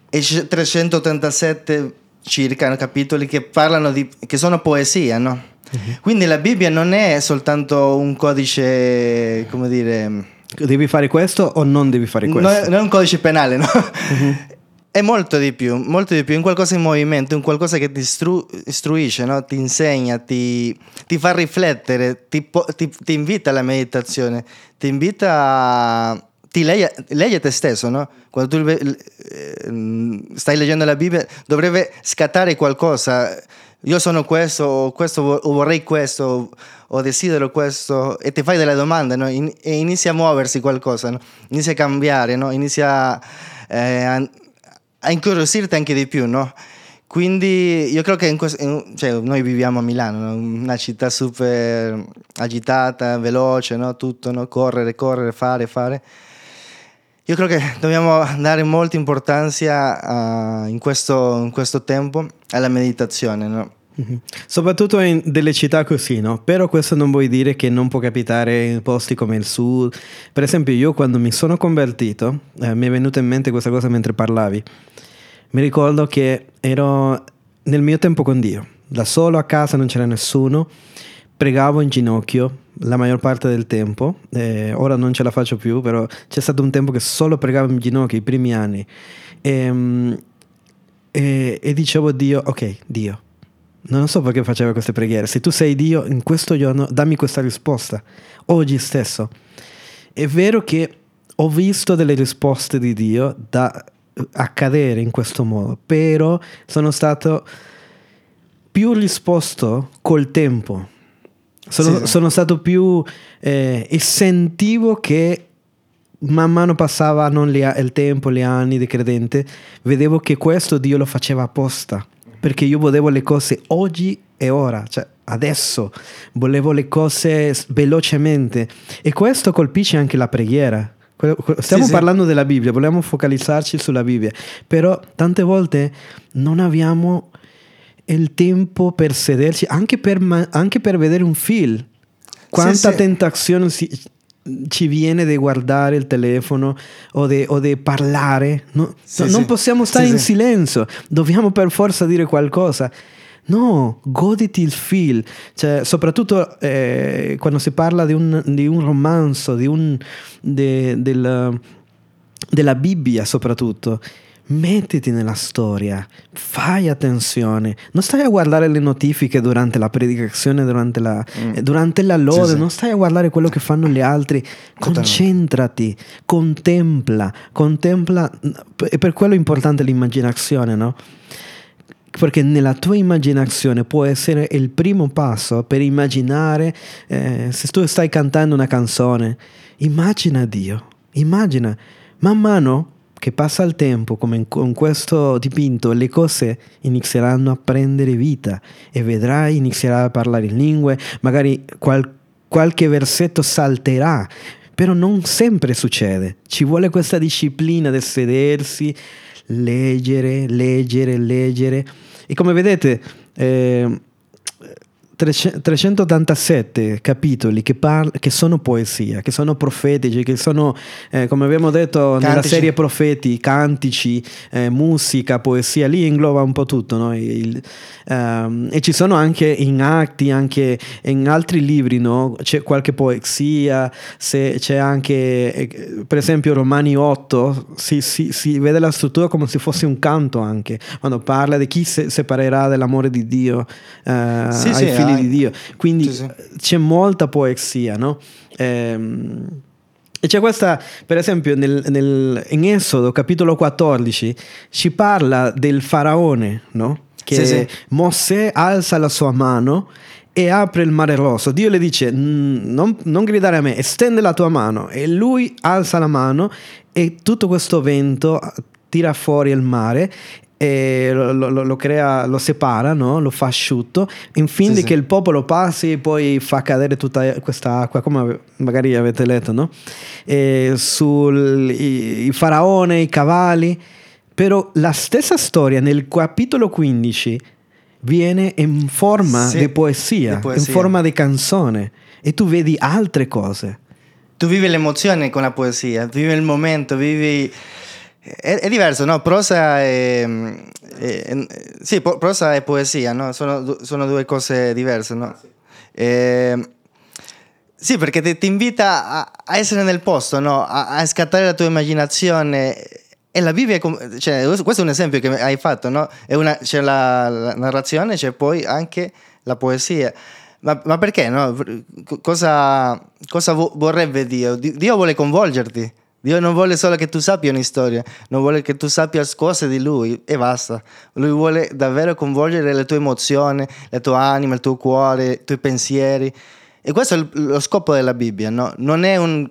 E c- 387 circa capitoli che parlano di che sono poesia, no? Quindi la Bibbia non è soltanto un codice, come dire, devi fare questo o non devi fare questo. è, non è un codice penale, no? È molto di più, molto di più, è un qualcosa in movimento, un qualcosa che ti istru- istruisce, no? ti insegna, ti, ti fa riflettere, ti, po- ti- ti invita alla meditazione, ti invita a... ti legge, legge te stesso, no? Quando tu eh, stai leggendo la Bibbia dovrebbe scattare qualcosa. Io sono questo, questo, o vorrei questo, o, desidero questo, e ti fai delle domande, no? In- e inizia a muoversi qualcosa, no? inizia a cambiare, no? inizia eh, a, a incuriosirti anche di più, no? Quindi io credo che in questo, cioè, noi viviamo a Milano, no? una città super agitata, veloce, no? tutto, no? correre, correre, fare, fare. Io credo che dobbiamo dare molta importanza a- in, questo, in questo tempo alla meditazione, no? Mhm. Soprattutto in delle città così, no? Però questo non vuol dire che non può capitare in posti come il sud. Per esempio, io quando mi sono convertito, eh, mi è venuta in mente questa cosa mentre parlavi. Mi ricordo che ero nel mio tempo con Dio, da solo a casa, non c'era nessuno, pregavo in ginocchio la maggior parte del tempo, eh, ora non ce la faccio più, però c'è stato un tempo che solo pregavo in ginocchio i primi anni. Ehm, e, e dicevo Dio, ok, Dio, non so perché facevo queste preghiere. Se tu sei Dio, in questo giorno dammi questa risposta, oggi stesso. È vero che ho visto delle risposte di Dio da accadere in questo modo, però sono stato più risposto col tempo. Sono, Sì, sì. sono stato più eh, e sentivo che man mano passavano gli a- il tempo, gli anni di credente, vedevo che questo Dio lo faceva apposta, perché io volevo le cose oggi e ora, cioè adesso, volevo le cose velocemente e questo colpisce anche la preghiera. Stiamo sì. parlando della Bibbia, vogliamo focalizzarci sulla Bibbia, però tante volte non abbiamo il tempo per sederci, anche per, anche per vedere un film. Quanta sì. tentazione si- ci viene di guardare il telefono o di parlare. No? Sì, non sì. possiamo stare Sì, in sì. silenzio, dobbiamo per forza dire qualcosa. No, goditi il film, cioè, soprattutto eh, quando si parla di un, di un romanzo, di un, de- del- della Bibbia soprattutto. Mettiti nella storia, fai attenzione, non stai a guardare le notifiche durante la predicazione, durante la, eh, durante la lode, Mm. Sì, sì. non stai a guardare quello che fanno gli altri, concentrati, contempla, contempla, e per quello è importante l'immaginazione, no? Perché nella tua immaginazione può essere il primo passo per immaginare, eh, se tu stai cantando una canzone, immagina Dio, immagina, man mano che passa il tempo, come con questo dipinto, le cose inizieranno a prendere vita e vedrai, inizierai a parlare in lingue, magari qual- qualche versetto salterà, però non sempre succede, ci vuole questa disciplina del sedersi, leggere, leggere, leggere. E come vedete, eh, 300 387 capitoli che, parl- che sono poesia, che sono profetici, che sono, eh, come abbiamo detto nella Cantici. serie Profeti, cantici, eh, musica, poesia, lì ingloba un po' tutto. no? Il- ehm, e ci sono anche in atti, anche in altri libri, no? c'è qualche poesia, se c'è anche, eh, per esempio, Romani 8, si, si- si vede la struttura come se fosse un canto anche, quando parla di chi se- separerà dell'amore di Dio eh, Sì, ai sì, figli anche. di Dio. Quindi Sì, sì. c'è molta poesia, no? Ehm, e c'è questa, per esempio, nel, nel- in Esodo capitolo 14 ci parla del faraone, no? Che Sì. Mosè alza la sua mano e apre il mare rosso. Dio le dice: "Mm, non, non gridare a me, estende la tua mano. E lui alza la mano e tutto questo vento tira fuori il mare. E lo, lo- lo crea, lo separa, no? lo fa asciutto, in fin Sì, di sì. che il popolo passi e poi fa cadere tutta questa acqua, come magari avete letto, no? E sul i, i faraone, i cavalli. Però la stessa storia nel capitolo 15 viene in forma Sì, di poesia, di poesia. in forma di canzone e tu vedi altre cose. Tu vivi l'emozione con la poesia, vivi il momento, vivi... È, è diverso, no? Prosa e... e- sì, po- prosa e poesia, no? Sono, sono due cose diverse, no? E- sì, perché ti, ti invita a, a essere nel posto, no? A, a scattare la tua immaginazione. E la Bibbia, com- cioè, questo è un esempio che hai fatto, no? Una- c'è la, la narrazione, c'è poi anche la poesia. Ma, ma perché, no? Co- Cosa, cosa vo- vorrebbe Dio? Di- Dio vuole coinvolgerti. Dio non vuole solo che tu sappia una storia, non vuole che tu sappia cose di Lui e basta. Lui vuole davvero coinvolgere le tue emozioni, la tua anima, il tuo cuore, i tuoi pensieri. E questo è lo scopo della Bibbia, no? Non è un,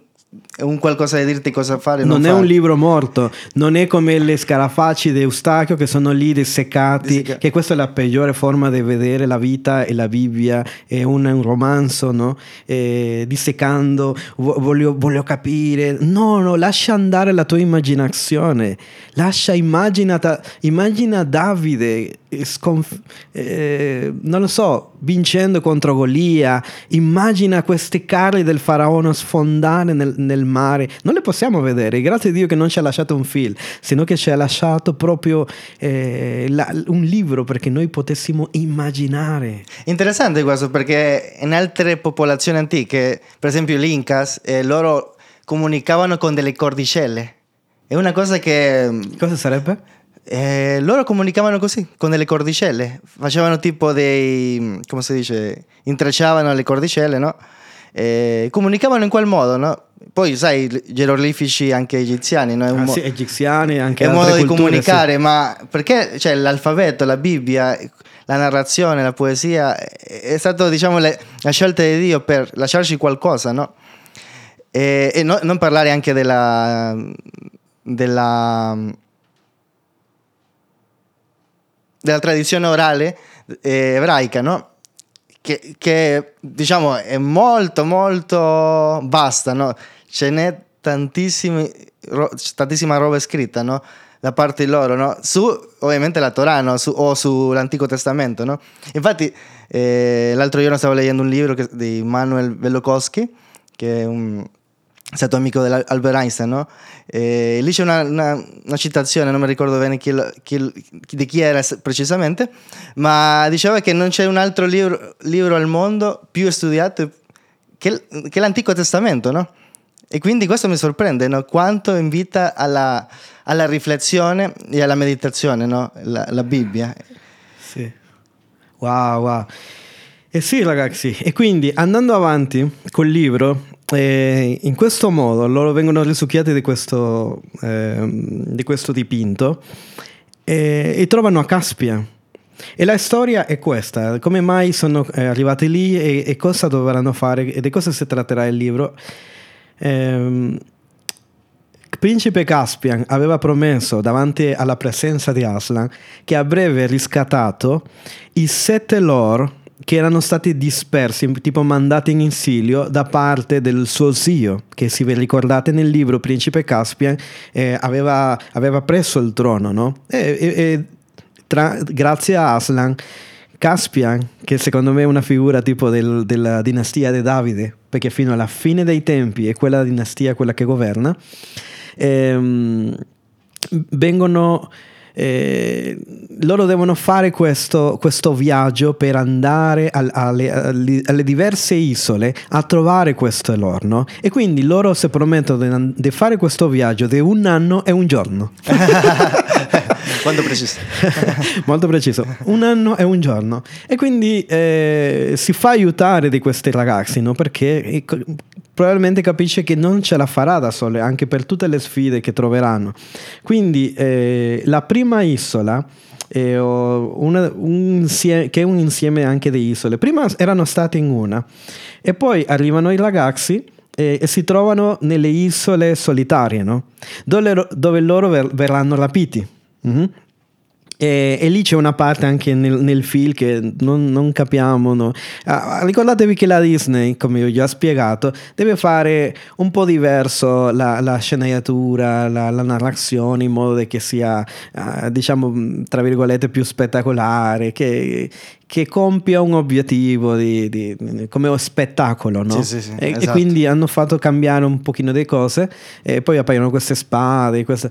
un qualcosa di dirti cosa fare. Non è fare. un libro morto, non è come le scarafacci di Eustachio che sono lì disseccati, Disseccati. che questa è la peggiore forma di vedere la vita e la Bibbia, è un, un romanzo, no? Eh, disseccando, vo- voglio, voglio capire. No, no, lascia andare la tua immaginazione, lascia, immagina, immagina Davide, eh, sconf- eh, non lo so, vincendo contro Golia, immagina queste carri del faraone sfondare nel, nel mare, non le possiamo vedere, grazie a Dio che non ci ha lasciato un film, sino che ci ha lasciato proprio eh, la- un libro perché noi potessimo immaginare. Interessante questo perché in altre popolazioni antiche, per esempio gli Incas, eh, loro comunicavano con delle cordicelle. È una cosa che Cosa sarebbe? Eh, loro comunicavano così, con delle cordicelle. Facevano tipo dei, come si dice, intrecciavano le cordicelle, no? E comunicavano in quel modo, no? Poi sai, gli geroglifici anche egiziani, no? È un Ah, mo- sì, egiziani, anche è un modo di culture, comunicare, ma perché cioè, l'alfabeto, la Bibbia, la narrazione, la poesia è stato diciamo le- la scelta di Dio per lasciarci qualcosa, no? E, e no- non parlare anche della, della, della tradizione orale eh, ebraica, no? Che, che, diciamo è molto molto vasta, no? Ce n'è tantissimi, ro- tantissima roba scritta, no? Da parte loro, no? Su ovviamente la Torah, no? Su- o sull'Antico Testamento, no? Infatti, eh, l'altro giorno stavo leggendo un libro che- di Manuel Velokowski, che è un, stato amico di Albert Einstein, no? E lì c'è una, una, una, citazione, non mi ricordo bene chi, chi, di chi era precisamente, ma diceva che non c'è un altro libro, libro al mondo più studiato che, che, l'Antico Testamento, no? E quindi questo mi sorprende, no? Quanto invita alla, alla, riflessione e alla meditazione, no? La, la Bibbia. Sì. Wow, wow. Eh sì ragazzi, e quindi andando avanti col libro, eh, in questo modo loro vengono risucchiati di questo, eh, di questo dipinto eh, e trovano a Caspia. E la storia è questa, come mai sono eh, arrivati lì e, e, cosa dovranno fare e di cosa si tratterà il libro. Ehm, Principe Caspian aveva promesso davanti alla presenza di Aslan che avrebbe riscattato i sette lore che erano stati dispersi, tipo mandati in esilio da parte del suo zio, che se vi ricordate nel libro Principe Caspian eh, aveva, aveva, preso il trono, no? E, e, e tra, grazie a Aslan, Caspian, che secondo me è una figura tipo del, della dinastia di Davide, perché fino alla fine dei tempi è quella dinastia quella che governa, ehm, vengono eh, loro devono fare questo, questo, viaggio per andare al, alle, alle, diverse isole a trovare questo elorno e quindi loro si promettono di, fare questo viaggio di un anno e un giorno. Quanto preciso? Molto preciso, un anno e un giorno. E quindi eh, si fa aiutare di questi ragazzi, no? perché probabilmente capisce che non ce la farà da sole, anche per tutte le sfide che troveranno. Quindi eh, la prima isola eh, una, un, che è un insieme anche di isole. Prima erano state in una e poi arrivano i ragazzi e, si trovano nelle isole solitarie, no? dove, dove, loro ver, verranno rapiti. Mm-hmm. E, e, lì c'è una parte anche nel, nel film che non, non capiamo. No? Ah, ricordatevi che la Disney, come ho già spiegato, deve fare un po' diverso la, la sceneggiatura, la, la, narrazione in modo che sia, uh, diciamo, tra virgolette, più spettacolare, che, che compia un obiettivo di, di, come spettacolo, no? Sì, sì, sì, e, esatto. e, quindi hanno fatto cambiare un pochino le cose e poi appaiono queste spade, queste...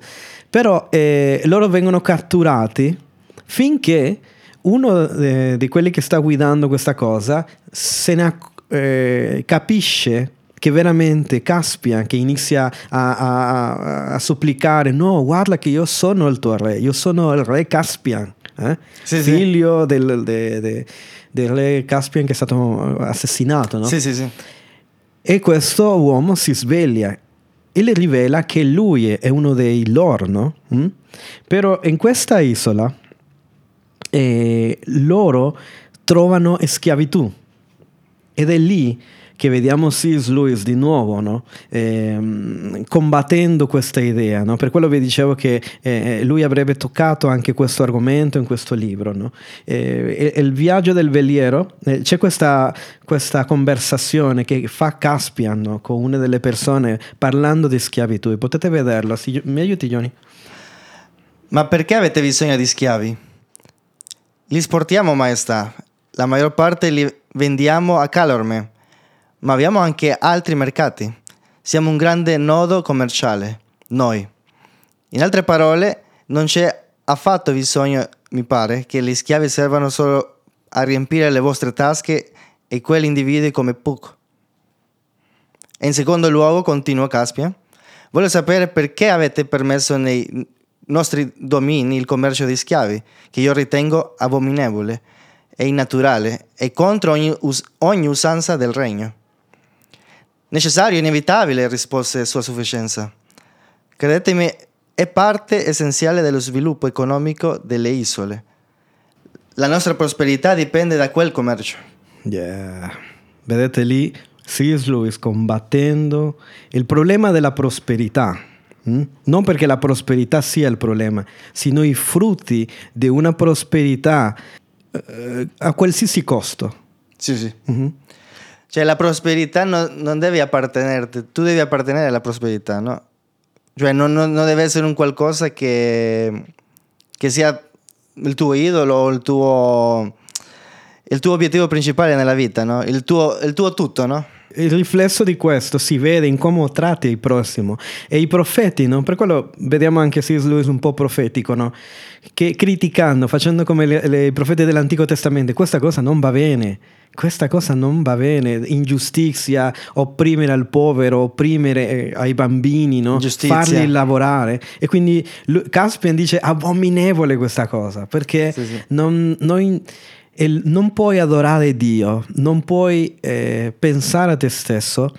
però eh, loro vengono catturati finché uno eh, di quelli che sta guidando questa cosa se ne eh, capisce che veramente Caspian che inizia a, a, a, supplicare no guarda che io sono il tuo re io sono il re Caspian eh? sì, figlio sì. Del, de, de, del, re Caspian che è stato assassinato. No? Sì. E questo uomo si sveglia e le rivela che lui è uno dei loro, no? Mm? Però in questa isola eh, loro trovano schiavitù ed è lì che vediamo C.S. Lewis di nuovo no? eh, combattendo questa idea. No? Per quello vi dicevo che eh, lui avrebbe toccato anche questo argomento in questo libro. No? Eh, il viaggio del veliero, eh, c'è questa, questa, conversazione che fa Caspian con una delle persone parlando di schiavitù. Potete vederlo. Si, mi aiuti Johnny? Ma perché avete bisogno di schiavi? Li sportiamo, maestà. La maggior parte li vendiamo a Calorme ma abbiamo anche altri mercati. Siamo un grande nodo commerciale, noi. In altre parole, non c'è affatto bisogno, mi pare, che gli schiavi servano solo a riempire le vostre tasche e quegli individui come Puck. E in secondo luogo, continua Caspia, voglio sapere perché avete permesso nei nostri domini il commercio di schiavi, che io ritengo abominevole e innaturale e contro ogni, us- ogni usanza del regno. Necessario, inevitabile, rispose Sua Sufficienza. Credetemi, è parte essenziale dello sviluppo economico delle isole. La nostra prosperità dipende da quel commercio. Yeah. Vedete lì C.S. Lewis combattendo il problema della prosperità. Mm? Non perché la prosperità sia il problema, sino i frutti di una prosperità eh, a qualsiasi costo. Sì, sì. Mm-hmm. Cioè la prosperità no, non deve appartenerti, tu devi appartenere alla prosperità, no? Cioè non, non, non deve essere un qualcosa che, che, sia il tuo idolo il tuo, il tuo obiettivo principale nella vita, no? Il tuo, il tuo tutto, no? Il riflesso di questo si vede in come tratti il prossimo e i profeti, no? per quello vediamo anche C.S. Lewis un po' profetico, no? che criticando, facendo come i profeti dell'Antico Testamento, questa cosa non va bene, questa cosa non va bene, ingiustizia, opprimere al povero, opprimere eh, ai bambini, no? farli lavorare. E quindi Caspian dice abominevole questa cosa, perché sì, sì. Non, non, non, puoi adorare Dio, non puoi eh, pensare a te stesso.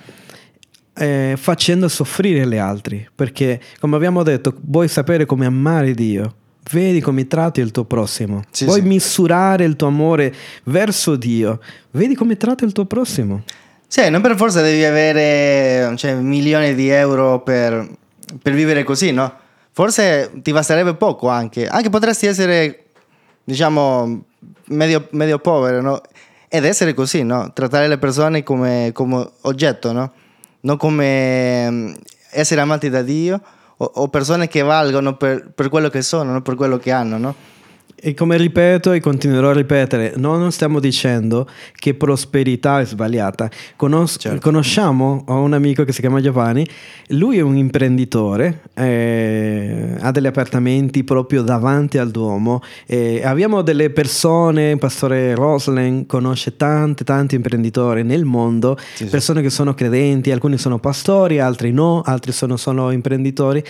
Eh, facendo soffrire gli altri perché come abbiamo detto vuoi sapere come amare Dio vedi come tratti il tuo prossimo. Sì, Vuoi sì. misurare il tuo amore verso Dio, vedi come tratti il tuo prossimo. Sì, non per forza devi avere cioè, milioni di euro per, per, vivere così, no? Forse ti basterebbe poco anche. Anche potresti essere, diciamo, medio, medio povero, no? Ed essere così, no? Trattare le persone come, come oggetto, no? Non come mm, essere amati da Dio o, o persone che valgono per, per, quello che sono, non per quello che hanno, no? E come ripeto e continuerò a ripetere, non stiamo dicendo che prosperità è sbagliata. Conos- certo. Conosciamo, ho un amico che si chiama Giovanni, lui è un imprenditore, eh, ha degli appartamenti proprio davanti al Duomo. Eh, abbiamo delle persone, il pastore Roslen conosce tanti, tanti imprenditori nel mondo, sì, persone sì. che sono credenti, alcuni sono pastori, altri no, altri sono solo imprenditori.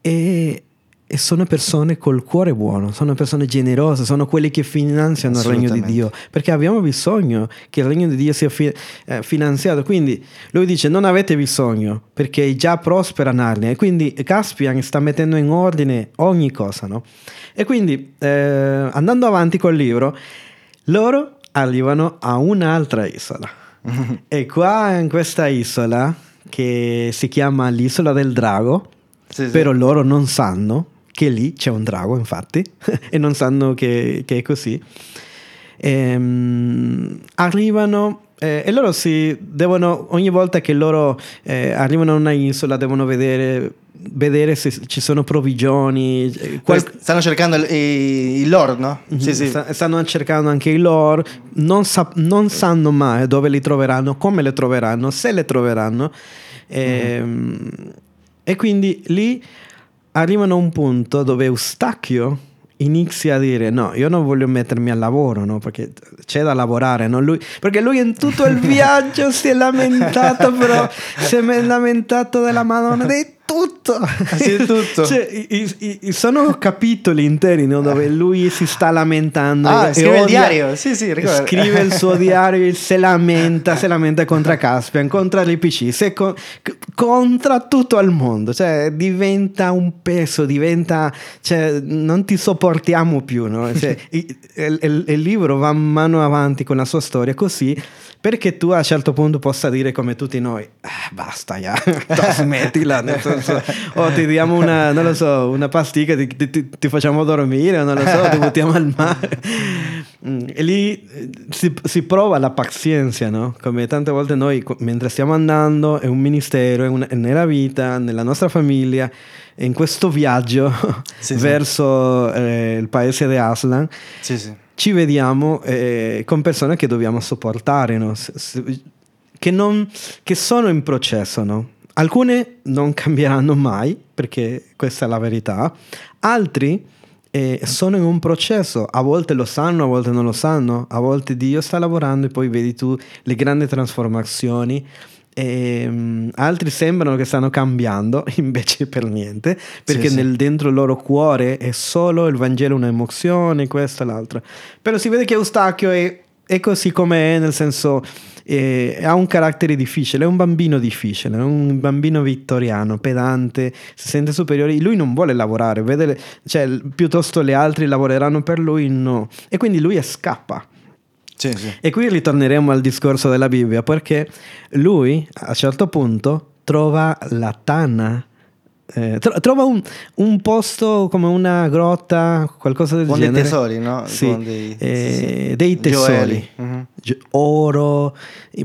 E e sono persone col cuore buono, sono persone generose, sono quelli che finanziano il regno di Dio, perché abbiamo bisogno che il regno di Dio sia fi- eh, finanziato. Quindi lui dice non avete bisogno, perché già prospera Narnia, e quindi Caspian sta mettendo in ordine ogni cosa. No? E quindi eh, andando avanti col libro, loro arrivano a un'altra isola. e qua in questa isola, che si chiama l'isola del drago, sì, sì. però loro non sanno che lì c'è un drago infatti e non sanno che, che è così. E, um, arrivano eh, e loro si devono ogni volta che loro eh, arrivano a una isola devono vedere vedere se ci sono provvigioni. Eh, qual... Stanno cercando i, i lore, no? Mm-hmm. Sì, sì. Stanno cercando anche i lore, non, sa- non, sanno mai dove li troveranno, come le troveranno, se le troveranno. E, mm-hmm. e quindi lì arrivano a un punto dove Eustachio inizia a dire no, io non voglio mettermi al lavoro, no? perché c'è da lavorare, no? lui, perché lui in tutto il viaggio si è lamentato, però si è lamentato della Madonna, di tutto. Tutto. cioè, i, i, sono capitoli interi no? dove lui si sta lamentando. Ah, scrive odia, il diario. Sì, sì. Scrive il suo diario, si lamenta, si lamenta contro Caspian, contro l'IPC, con, contro tutto il mondo. Cioè, diventa un peso, diventa... Cioè, non ti sopportiamo più. No? Cioè, il, il, il libro va mano avanti con la sua storia così perché tu a un certo punto possa dire come tutti noi, eh, basta ya, smettila, o ti diamo una, non lo so, una pasticca, ti, ti, ti facciamo dormire, non lo so, ti buttiamo al mare. Mm, e lì eh, si, si, prova la pazienza, no? Come tante volte noi, mentre stiamo andando, è un ministero, è, una, è nella vita, nella nostra famiglia, in questo viaggio sì, verso sì. Eh, il paese di Aslan. Sì, sì ci vediamo eh, con persone che dobbiamo sopportare, no? che, non, che, sono in processo. No? Alcune non cambieranno mai, perché questa è la verità, altri eh, sono in un processo, a volte lo sanno, a volte non lo sanno, a volte Dio sta lavorando e poi vedi tu le grandi trasformazioni e, um, altri sembrano che stanno cambiando, invece per niente, perché sì, nel, sì. dentro il loro cuore è solo il Vangelo un'emozione, questo e l'altro. Però si vede che Eustachio è, è così com'è, nel senso eh, ha un carattere difficile, è un bambino difficile, è un bambino vittoriano, pedante, si sente superiore, lui non vuole lavorare, vede, cioè, piuttosto gli altri lavoreranno per lui, no. E quindi lui scappa sì, sì. E qui ritorneremo al discorso della Bibbia, perché lui a un certo punto trova la Tana. Eh, trova un, un, posto come una grotta, qualcosa del Con genere. dei tesori, no? Sì, dei, eh, sì. dei tesori, uh-huh. oro.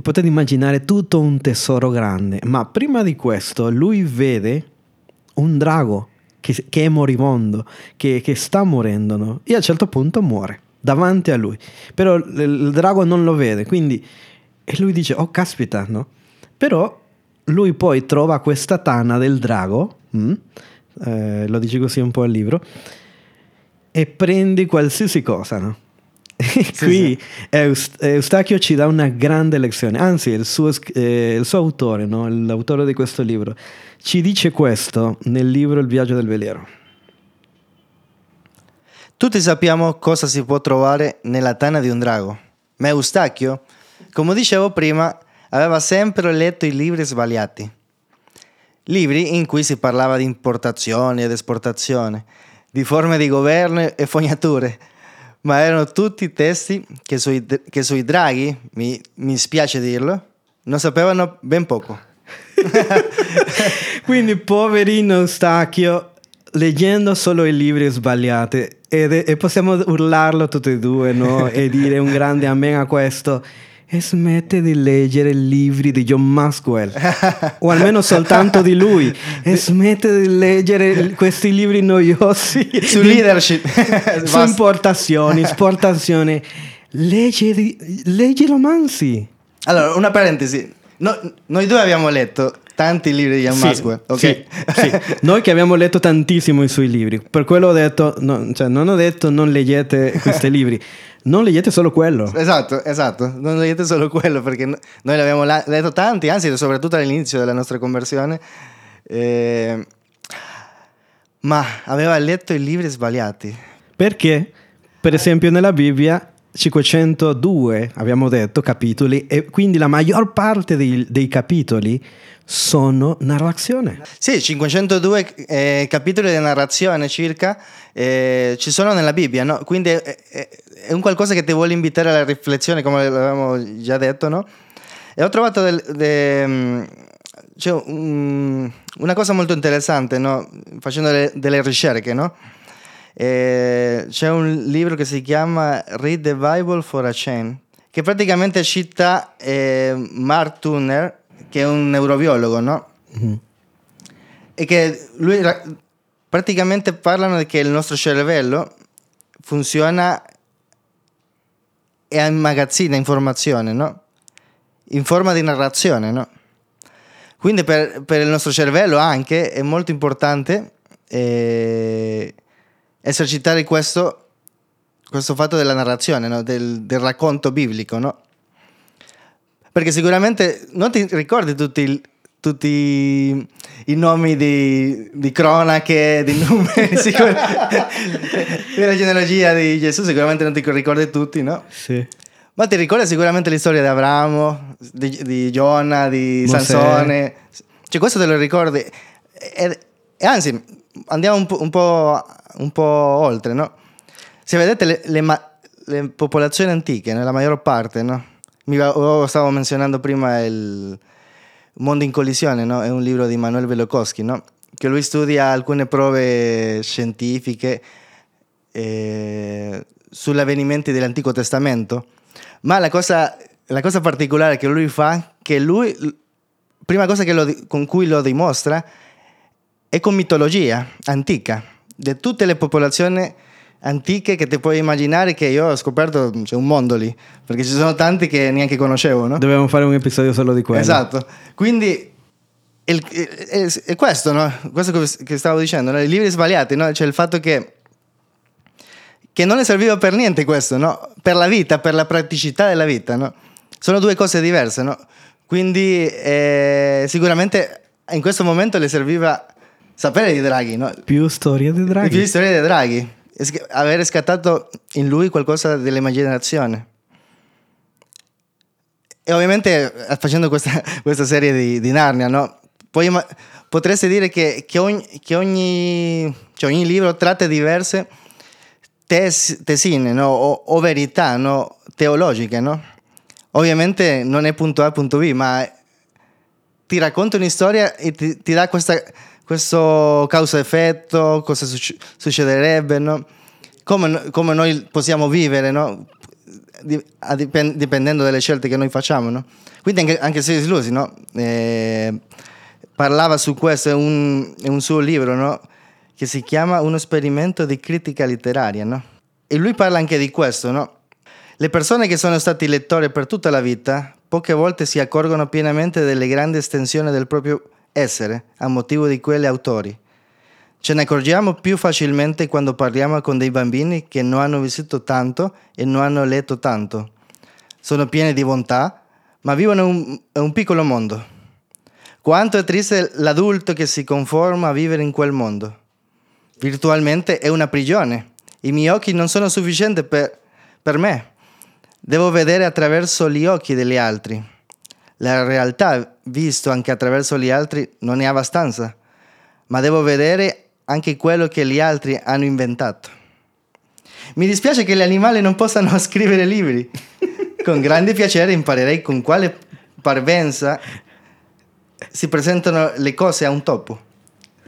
Potete immaginare tutto un tesoro grande. Ma prima di questo, lui vede un drago che, che è moribondo, che, che sta morendo, no? e a un certo punto muore davanti a lui. Però il drago non lo vede, quindi E lui dice, oh caspita, no? Però lui poi trova questa tana del drago, mm? eh, lo dice così un po' al libro, e prendi qualsiasi cosa, no? E Sì, qui Eust- Eustachio ci dà una grande lezione, anzi il suo, eh, il suo autore, no? l'autore di questo libro, ci dice questo nel libro Il viaggio del veliero. Tutti sappiamo cosa si può trovare nella tana di un drago, ma Eustachio, come dicevo prima, aveva sempre letto i libri sbagliati. Libri in cui si parlava di importazione ed esportazione, di forme di governo e fognature, ma erano tutti testi che sui, che sui draghi, mi, mi spiace dirlo, non sapevano ben poco. Quindi poverino Eustachio, leggendo solo i libri sbagliati, e possiamo urlarlo tutti e due, no? E dire un grande amen a questo. Smette di leggere libri di John Maxwell, o almeno soltanto di lui, e smette di leggere questi libri noiosi Su leadership. su importazioni, esportazioni. Leggi, leggi romanzi. Allora, una parentesi. No- noi due abbiamo letto tanti libri di Ian Sì, Maxwell, ok? sì, sì. Noi che abbiamo letto tantissimo i suoi libri, per quello ho detto, no, cioè non ho detto non leggete questi libri, non leggete solo quello. Esatto, esatto. Non leggete solo quello perché no- noi l'abbiamo la- letto tanti, anzi, soprattutto all'inizio della nostra conversione. Eh, ma aveva letto i libri sbagliati. Perché, per esempio, nella Bibbia 502, abbiamo detto, capitoli, e quindi la maggior parte dei, dei capitoli sono narrazione. Sì, 502 eh, capitoli di narrazione circa eh, ci sono nella Bibbia, no? Quindi è, è- un qualcosa che ti vuole invitare alla riflessione, come l'avevamo già detto, no? E ho trovato del- de- mm, c'è un- una cosa molto interessante, no? Facendo le- delle ricerche, no? Eh, c'è un libro che si chiama Read the Bible for a Change, che praticamente cita eh, Mark Turner, che è un neurobiologo, no? e che lui ra- praticamente parlano che il nostro cervello funziona e immagazzina informazione, no? In forma di narrazione, no? Quindi per, per il nostro cervello anche è molto importante eh, esercitare questo, questo fatto della narrazione, no? del, del racconto biblico, no? Perché sicuramente non ti ricordi tutti, tutti i nomi di, di cronache, di numeri, sicur- della genealogia di Gesù, sicuramente non ti ricordi tutti, no? Sì. Ma ti ricordi sicuramente la storia di Abramo, di, di Giona, di Mosè. Sansone? Cioè, questo te lo ricordi. E, e anzi, andiamo un po', un po', un po' oltre, no? Se vedete le, le ma- le popolazioni antiche, nella maggior parte, no? Mi oh, stavo menzionando prima il Mondo in collisione, no? È un libro di Manuel Velokowski, no? Che lui studia alcune prove scientifiche eh, sugli avvenimenti dell'Antico Testamento. Ma la cosa, la cosa particolare che lui fa, che lui, prima cosa lo con cui lo dimostra, è con mitologia antica, di tutte le popolazioni antiche che ti puoi immaginare che io ho scoperto, c'è un mondo lì, perché ci sono tanti che neanche conoscevo, no? Dobbiamo fare un episodio solo di quello. Esatto, quindi è, questo, no? questo che- stavo dicendo, no? i libri sbagliati, no? cioè il fatto che, che non le serviva per niente questo, no? per la vita, per la praticità della vita, no? sono due cose diverse, no? quindi eh, sicuramente in questo momento le serviva sapere di Draghi, no? Più storie di draghi. più storia di Draghi, aver scattato in lui qualcosa dell'immaginazione. E ovviamente facendo questa, questa serie di, di Narnia, no? Poi potreste dire che, che ogni, che ogni, cioè ogni libro tratta diverse tes- tesine no? o, o verità no? teologiche, no? Ovviamente non è punto A, punto B, ma ti racconta una storia e ti, ti dà questa, questo causa-effetto, cosa succe- succederebbe, no? come, come noi possiamo vivere, no? Di- a dipen- dipendendo dalle scelte che noi facciamo. No? Quindi anche, anche Lusi no? Eh, parlava su questo, è un, è un suo libro che si chiama Uno esperimento di critica letteraria. E lui parla anche di questo. Le persone che sono stati lettori per tutta la vita poche volte si accorgono pienamente delle grandi estensioni del proprio essere a motivo di quegli autori. Ce ne accorgiamo più facilmente quando parliamo con dei bambini che non hanno vissuto tanto e non hanno letto tanto. Sono pieni di bontà, ma vivono un, un piccolo mondo. Quanto è triste l'adulto che si conforma a vivere in quel mondo. Virtualmente è una prigione. I miei occhi non sono sufficienti per, per me. Devo vedere attraverso gli occhi degli altri. La realtà, visto anche attraverso gli altri, non è abbastanza, ma devo vedere anche quello che gli altri hanno inventato. Mi dispiace che gli animali non possano scrivere libri. Con grande piacere imparerei con quale parvenza si presentano le cose a un topo.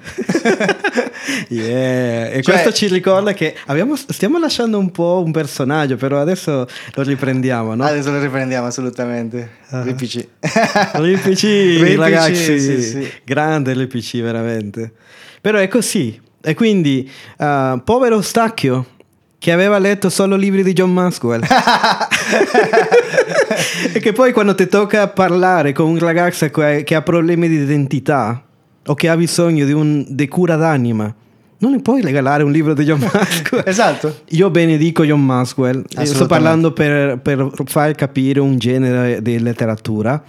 Yeah. E Cioè- questo ci ricorda che abbiamo- stiamo lasciando un po' un personaggio, però adesso lo riprendiamo, no? Adesso lo riprendiamo assolutamente. Ripici. L'IPC, L'IPC, ragazzi, sì, sì. grande l'IPC veramente. Però è così. E quindi, ah, povero Stacchio, che aveva letto solo libri di John Maxwell. e che poi quando ti tocca parlare con un ragazzo che ha problemi di identità o che ha bisogno di, un, di cura d'anima, non gli puoi regalare un libro di John Maxwell. esatto. Io benedico John Maxwell, sto parlando per, per far capire un genere di letteratura.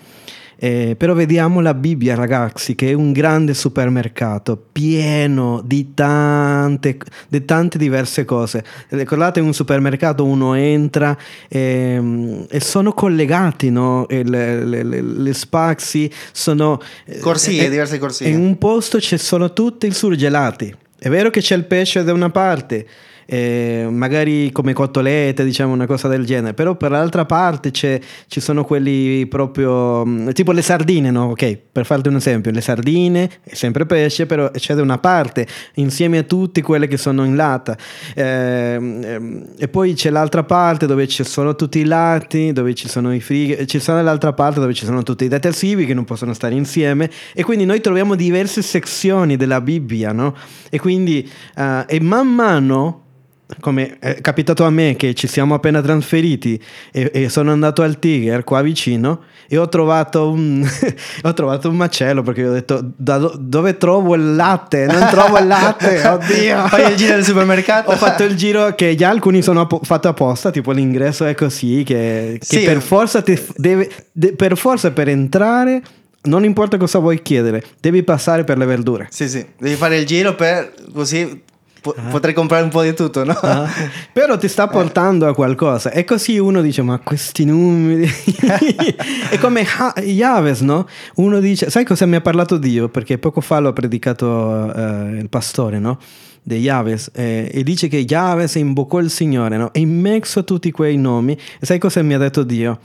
Eh, però vediamo la Bibbia, ragazzi, che è un grande supermercato pieno di tante, di tante diverse cose. Ricordate, in un supermercato uno entra ehm, e sono collegati, no? E le, le- le- le spazi sono... eh, Corsie, eh, diverse corsie. In un posto ci sono tutti i surgelati. È vero che c'è il pesce da una parte, eh, magari come cotolette, diciamo una cosa del genere, però per l'altra parte ci sono quelli proprio mm, tipo le sardine, no? Ok, per farti un esempio, le sardine è sempre pesce, però c'è da una parte insieme a tutti quelle che sono in lata. Ehm, e poi c'è l'altra parte dove ci sono tutti i lati, dove ci sono i frighi, ci sono l'altra parte dove ci sono tutti i detersivi che non possono stare insieme e quindi noi troviamo diverse sezioni della Bibbia, no? E quindi eh, e man mano come è capitato a me che ci siamo appena trasferiti e, e sono andato al Tiger qua vicino e ho trovato un, ho trovato un macello perché ho detto da do- dove trovo il latte? Non trovo il latte, oddio. Fai il giro del supermercato. Ho fatto il giro che già alcuni sono appo- fatti apposta, tipo l'ingresso è così, che, che Sì. per forza deve, de- per forza per entrare, non importa cosa vuoi chiedere, devi passare per le verdure. Sì, sì. Devi fare il giro per così po- potrei comprare un po' di tutto, no? Ah, però ti sta portando a qualcosa e così uno dice ma questi numeri è come Ha- Yaves no? uno dice sai cosa mi ha parlato Dio perché poco fa l'ho predicato eh, il pastore no? di Yaves eh, e dice che Yaves invocò il Signore no? e in mezzo a tutti quei nomi e sai cosa mi ha detto Dio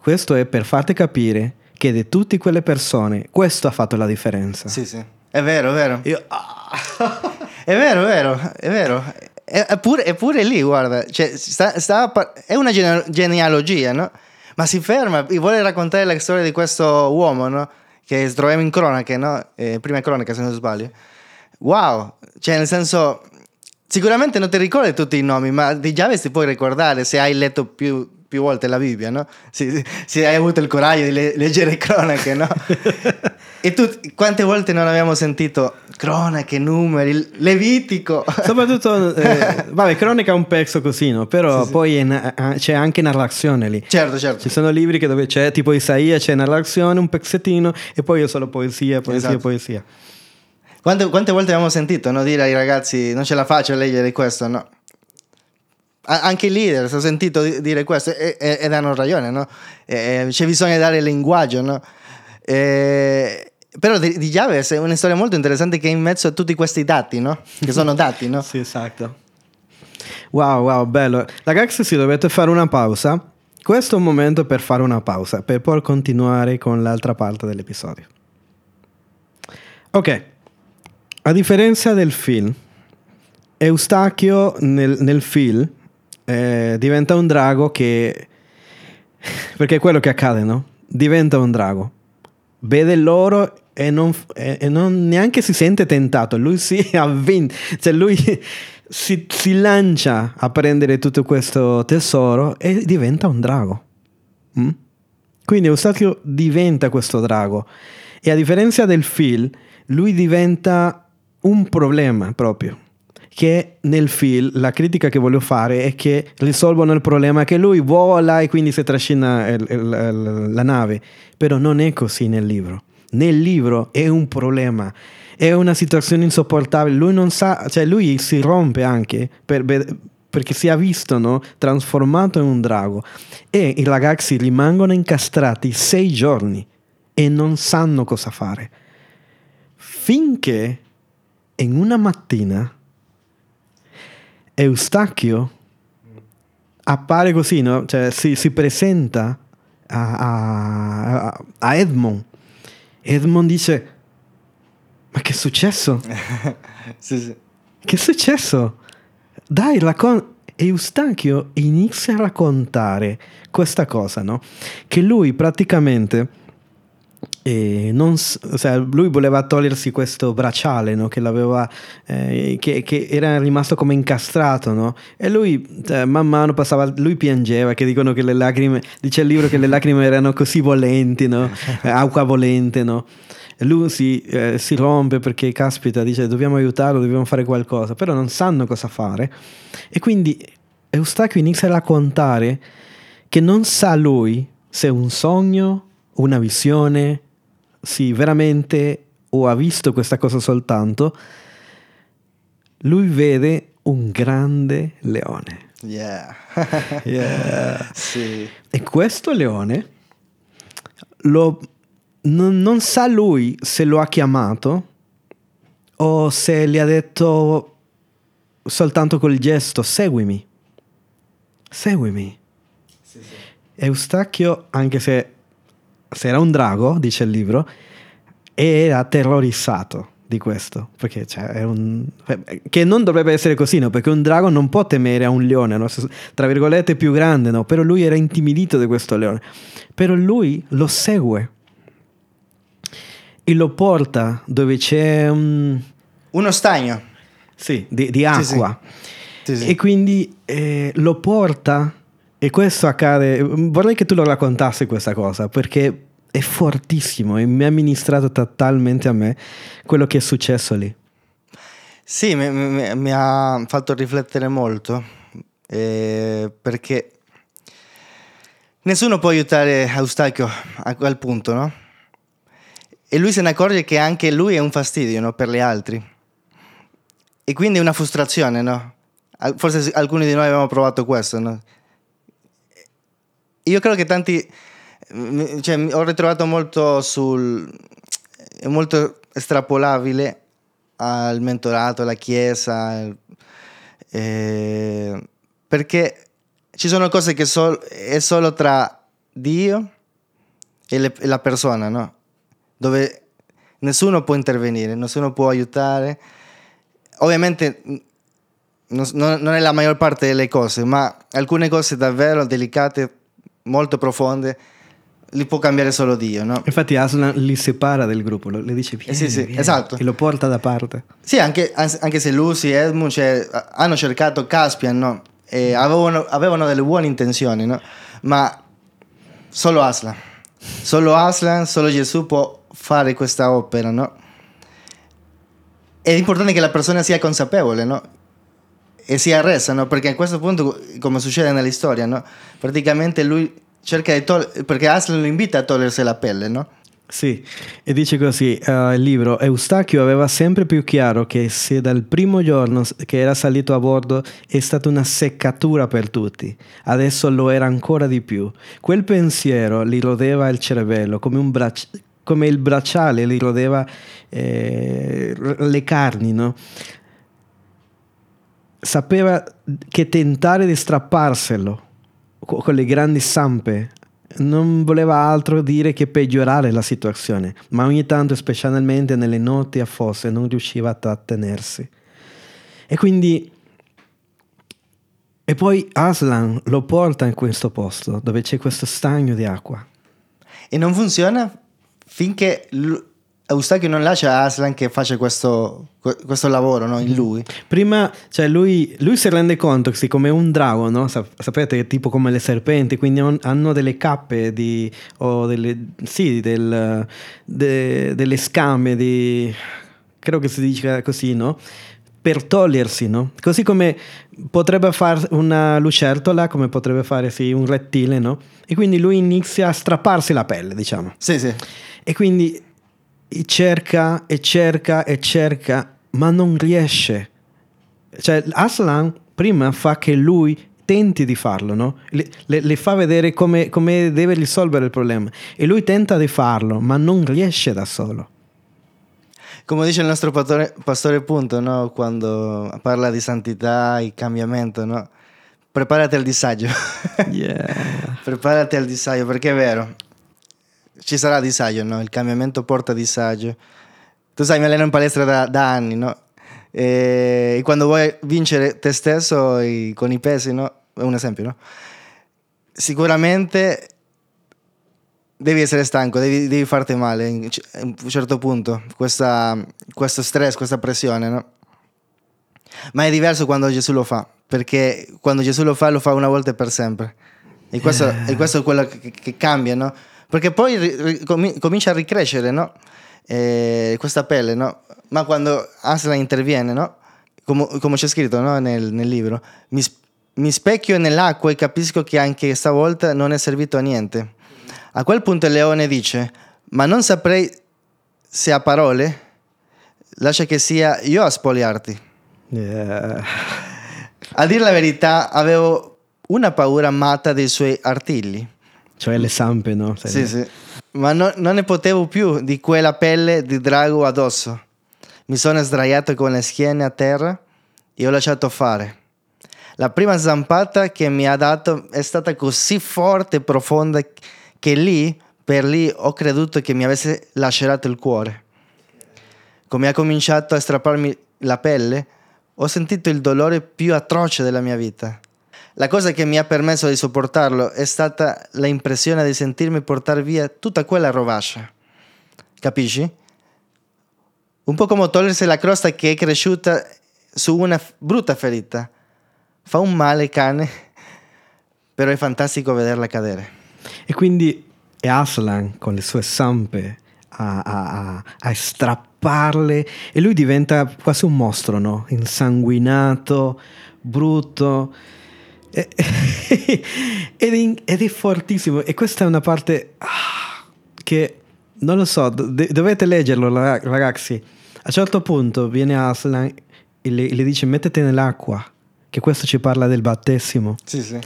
questo è per farti capire che di tutte quelle persone questo ha fatto la differenza Sì, sì. È vero, è vero. Io- ah. È vero, è vero, è vero. È, è pure, è pure lì, guarda. Cioè, sta- sta è una gene- genealogia, no? Ma si ferma e vuole raccontare la storia di questo uomo, no? Che troviamo in cronache, no? Eh, prima cronaca, se non sbaglio. Wow! Cioè, nel senso... Sicuramente non ti ricordi tutti i nomi, ma di Giaves ti puoi ricordare se hai letto più, più volte la Bibbia, no? Se, se hai avuto il coraggio di le- leggere cronache, no? e tu, quante volte non abbiamo sentito cronache, numeri, Levitico? Soprattutto, eh, vabbè, cronaca è un pezzo così, no? Però Sì, sì. poi c'è anche narrazione lì. certo, certo. Ci sono libri che dove c'è tipo Isaia, c'è narrazione, un pezzettino e poi è solo poesia, poesia, Esatto. poesia. Quante, quante volte abbiamo sentito no, dire ai ragazzi non ce la faccio a leggere questo, no? Anche i leader ho sentito di- dire questo e, e- ed hanno ragione, no? Eh, c'è bisogno di dare il linguaggio, no? Però di, di Javes è una storia molto interessante che è in mezzo a tutti questi dati, no? Che sono dati, no? Sì, esatto. Wow, wow, bello. Ragazzi, sì, dovete fare una pausa. Questo è un momento per fare una pausa, per poi continuare con l'altra parte dell'episodio. Ok, a differenza del film, Eustachio nel, nel film eh, diventa un drago che... Perché è quello che accade, no? Diventa un drago. Vede l'oro e non, e- e non neanche si sente tentato. Lui si ha vinto. Cioè lui si, si lancia a prendere tutto questo tesoro e diventa un drago. Mm? Quindi Eustachio diventa questo drago e a differenza del Phil, lui diventa un problema proprio. Che nel film la critica che voglio fare è che risolvono il problema che lui vola e quindi si trascina il- il- la nave. Però non è così nel libro. Nel libro è un problema, è una situazione insopportabile. Lui non sa, cioè lui si rompe anche per- per- perché si è visto no, trasformato in un drago e i ragazzi rimangono incastrati sei giorni e non sanno cosa fare. Finché in una mattina Eustachio appare così, no? Cioè si, si presenta a, a- a Edmond. Edmond dice, ma che è successo? Sì, sì. Che è successo? Dai, raccon- Eustachio inizia a raccontare questa cosa, no? Che lui praticamente eh, non sea, lui voleva togliersi questo bracciale, no? Che l'aveva eh, che, che era rimasto come incastrato, no? E lui cioè, man mano passava, lui piangeva, che dicono che le lacrime, dice il libro che le lacrime erano così volenti, no? Eh, Acqua volente, no? E lui si, eh, si rompe perché caspita, dice dobbiamo aiutarlo, dobbiamo fare qualcosa, però non sanno cosa fare. E quindi Eustachio inizia a raccontare che non sa lui se è un sogno, una visione, sì, veramente o ha visto questa cosa soltanto. Lui vede un grande leone. Yeah. Yeah. sì. E questo leone lo- non, non sa lui se lo ha chiamato o se gli ha detto soltanto col gesto seguimi. Seguimi. Eustachio, anche se, se era un drago, dice il libro, era terrorizzato di questo, perché cioè, è un, che non dovrebbe essere così, no? perché un drago non può temere a un leone, no? tra virgolette più grande, no? però lui era intimidito di questo leone, però lui lo segue e lo porta dove c'è un... Uno stagno. Sì, di, di Sì, sì. acqua. Sì, sì. E quindi eh, lo porta e questo accade. Vorrei che tu lo raccontassi questa cosa perché è fortissimo e mi ha ministrato totalmente a me quello che è successo lì. Sì, mi, mi- mi ha fatto riflettere molto eh, perché nessuno può aiutare Eustachio a quel punto, no? E lui se ne accorge che anche lui è un fastidio no? per gli altri. E quindi è una frustrazione, no? Forse alcuni di noi abbiamo provato questo, no? Io credo che tanti... mi- Cioè, mi- ho ritrovato molto sul... È molto estrapolabile al mentorato, alla chiesa, eh, perché ci sono cose che sol- è solo tra Dio e, le- e la persona, no? Dove nessuno può intervenire, nessuno può aiutare. Ovviamente non, non- non è la maggior parte delle cose, ma alcune cose davvero delicate, molto profonde, li può cambiare solo Dio, no? Infatti Aslan li separa del gruppo, lo- le dice vieni, sì, sì, vieni", esatto. e lo porta da parte. Sì, anche, anche se Lucy e Edmund cioè, hanno cercato Caspian, no? E avevano, avevano delle buone intenzioni, no? Ma solo Aslan, solo Aslan, solo Gesù può fare questa opera, no? È importante che la persona sia consapevole, no? E sia resa, no? Perché a questo punto, come succede nella storia, no? Praticamente lui cerca di togliere, perché Aslan lo invita a togliersi la pelle, no? Sì, e dice così eh, il libro, Eustachio aveva sempre più chiaro che se dal primo giorno che era salito a bordo è stata una seccatura per tutti, adesso lo era ancora di più. Quel pensiero gli rodeva il cervello come, un braccia- come il bracciale gli rodeva eh, le carni, no? Sapeva che tentare di strapparselo co- con le grandi zampe non voleva altro dire che peggiorare la situazione, ma ogni tanto, specialmente nelle notti a fosse, non riusciva a trattenersi. E quindi... E poi Aslan lo porta in questo posto dove c'è questo stagno di acqua. E non funziona finché Eustachio non lascia Aslan che faccia questo, questo lavoro no? in lui. Prima, cioè lui, lui, si rende conto che siccome è un drago, no? sapete, tipo come le serpenti, quindi hanno delle cappe di, o delle, sì, del, de, delle scame di, credo che si dica così, no? per togliersi, no? Così come potrebbe fare una lucertola, come potrebbe fare sì, un rettile, no? E quindi lui inizia a strapparsi la pelle, diciamo. Sì, sì. E quindi cerca e cerca e cerca, ma non riesce. Cioè, Aslan prima fa che lui tenti di farlo, no? le, le, le, fa vedere come, come deve risolvere il problema. E lui tenta di farlo, ma non riesce da solo come dice il nostro pastore, pastore Punto, no? quando parla di santità e cambiamento, no? preparati al disagio. Yeah. preparati al disagio, perché è vero, ci sarà disagio, no? il cambiamento porta disagio. Tu sai, mi alleno in palestra da, da anni, no? E, quando vuoi vincere te stesso con i pesi, no? È un esempio, no? Sicuramente devi essere stanco, devi, devi farti male a un certo punto, questa, questo stress, questa pressione, no? Ma è diverso quando Gesù lo fa, perché quando Gesù lo fa, lo fa una volta e per sempre. E questo, yeah. e questo è quello che, che, cambia, no? Perché poi ri, ri, comincia a ricrescere, no? E questa pelle, no? Ma quando Aslan interviene, no? Come, come c'è scritto no? nel, nel, libro, mi, mi specchio nell'acqua e capisco che anche stavolta non è servito a niente a quel punto il leone dice, ma non saprei se a parole, lascia che sia io a spogliarti. Yeah. A dire la verità, avevo una paura matta dei suoi artigli. Cioè le zampe, no? Sì, sì. Ma no, non ne potevo più di quella pelle di drago addosso. Mi sono sdraiato con le schiene a terra e ho lasciato fare. La prima zampata che mi ha dato è stata così forte e profonda che lì, per lì, ho creduto che mi avesse lacerato il cuore. Come ha cominciato a strapparmi la pelle, ho sentito il dolore più atroce della mia vita. La cosa che mi ha permesso di sopportarlo è stata l'impressione di sentirmi portare via tutta quella rovascia. Capisci? Un po' come togliersi la crosta che è cresciuta su una brutta ferita. Fa un male cane, però è fantastico vederla cadere. E quindi è Aslan con le sue zampe a, a, a, strapparle e lui diventa quasi un mostro, no? Insanguinato, brutto. ed, è, ed, è, fortissimo. E questa è una parte ah, che non lo so, do, dovete leggerlo, ragazzi. A un certo punto viene Aslan e le, le dice: Mettete nell'acqua, che questo ci parla del battesimo. Sì, sì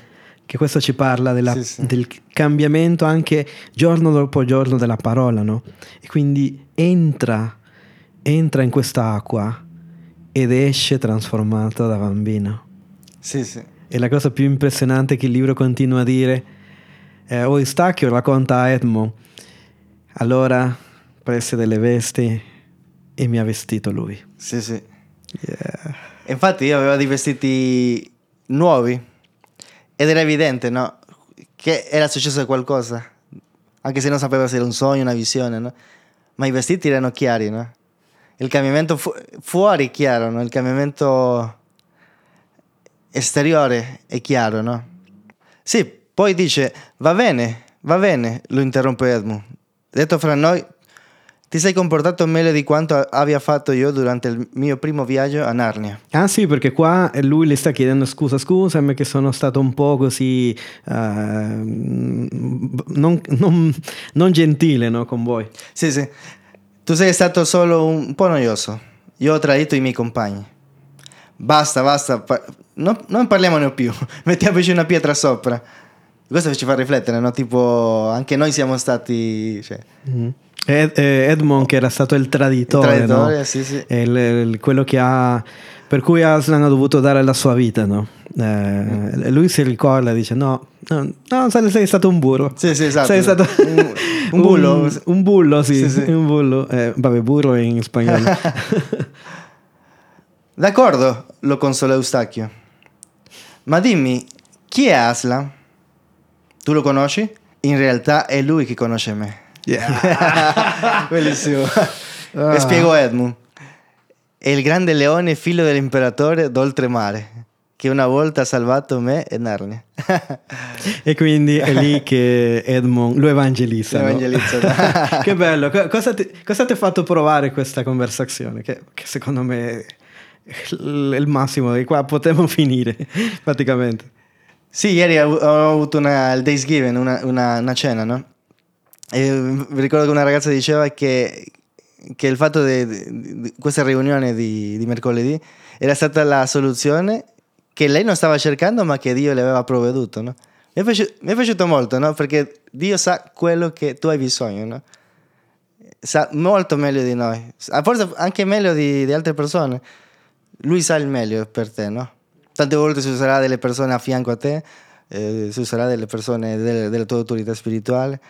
che questo ci parla della, sì, sì. del cambiamento anche giorno dopo giorno della parola, no? E quindi entra, entra in quest'acqua ed esce trasformato da bambino. Sì, sì. E la cosa più impressionante che il libro continua a dire, eh, o Eustachio racconta a Edmond, allora prese delle vesti e mi ha vestito lui. Sì, sì. Yeah. Infatti io avevo dei vestiti nuovi ed era evidente, no? Che era successo qualcosa. Anche se non sapeva se era un sogno, una visione, no? Ma i vestiti erano chiari, no? Il cambiamento fu- fuori è chiaro, no? Il cambiamento esteriore è chiaro, no? Sì, poi dice, va bene, va bene, lo interrompe Edmund. Detto fra noi, ti sei comportato meglio di quanto abbia fatto io durante il mio primo viaggio a Narnia. Ah sì, perché qua lui le sta chiedendo scusa, scusami che sono stato un po' così uh, non, non, non, gentile no, con voi. Sì, sì. Tu sei stato solo un po' noioso. Io ho tradito i miei compagni. Basta, basta. No, non parliamone più. Mettiamoci una pietra sopra. Questo ci fa riflettere, no? Tipo, anche noi siamo stati... Cioè, mm-hmm Ed, eh, Edmond che era stato il traditore, il traditore no? sì, sì. Il, il, quello che ha per cui Aslan ha dovuto dare la sua vita, no? Eh. Lui si ricorda, dice: No, no, no sei stato un burro. Sì, sì, esatto. Sei stato un, un bullo. Un, un, bullo, sì, sì, sì. un bullo. Eh, vabbè, burro in spagnolo. D'accordo, lo consola Eustachio. Ma dimmi, chi è Aslan? Tu lo conosci? In realtà è lui che conosce me. Yeah. Bellissimo. Ah. E spiego Edmund. È il grande leone figlio dell'imperatore d'oltremare, che una volta ha salvato me e Narnia. E quindi è lì che Edmond lo evangelizza. Evangelizza. che bello. Co- Cosa ti, cosa ti ha fatto provare questa conversazione? Che, che secondo me il massimo di qua potremmo finire praticamente. Sì, ieri ho, ho avuto una, il Thanksgiving, una, una, una cena, no? E mi ricordo che una ragazza diceva che, che il fatto di, questa riunione di, di mercoledì era stata la soluzione che lei non stava cercando ma che Dio le aveva provveduto, no? Mi è, piaciuto, mi è piaciuto molto, no? Perché Dio sa quello che tu hai bisogno, no? Sa molto meglio di noi, forse anche meglio di, di altre persone. Lui sa il meglio per te, no? Tante volte si userà delle persone a fianco a te, eh, si userà delle persone delle- della tua autorità spirituale,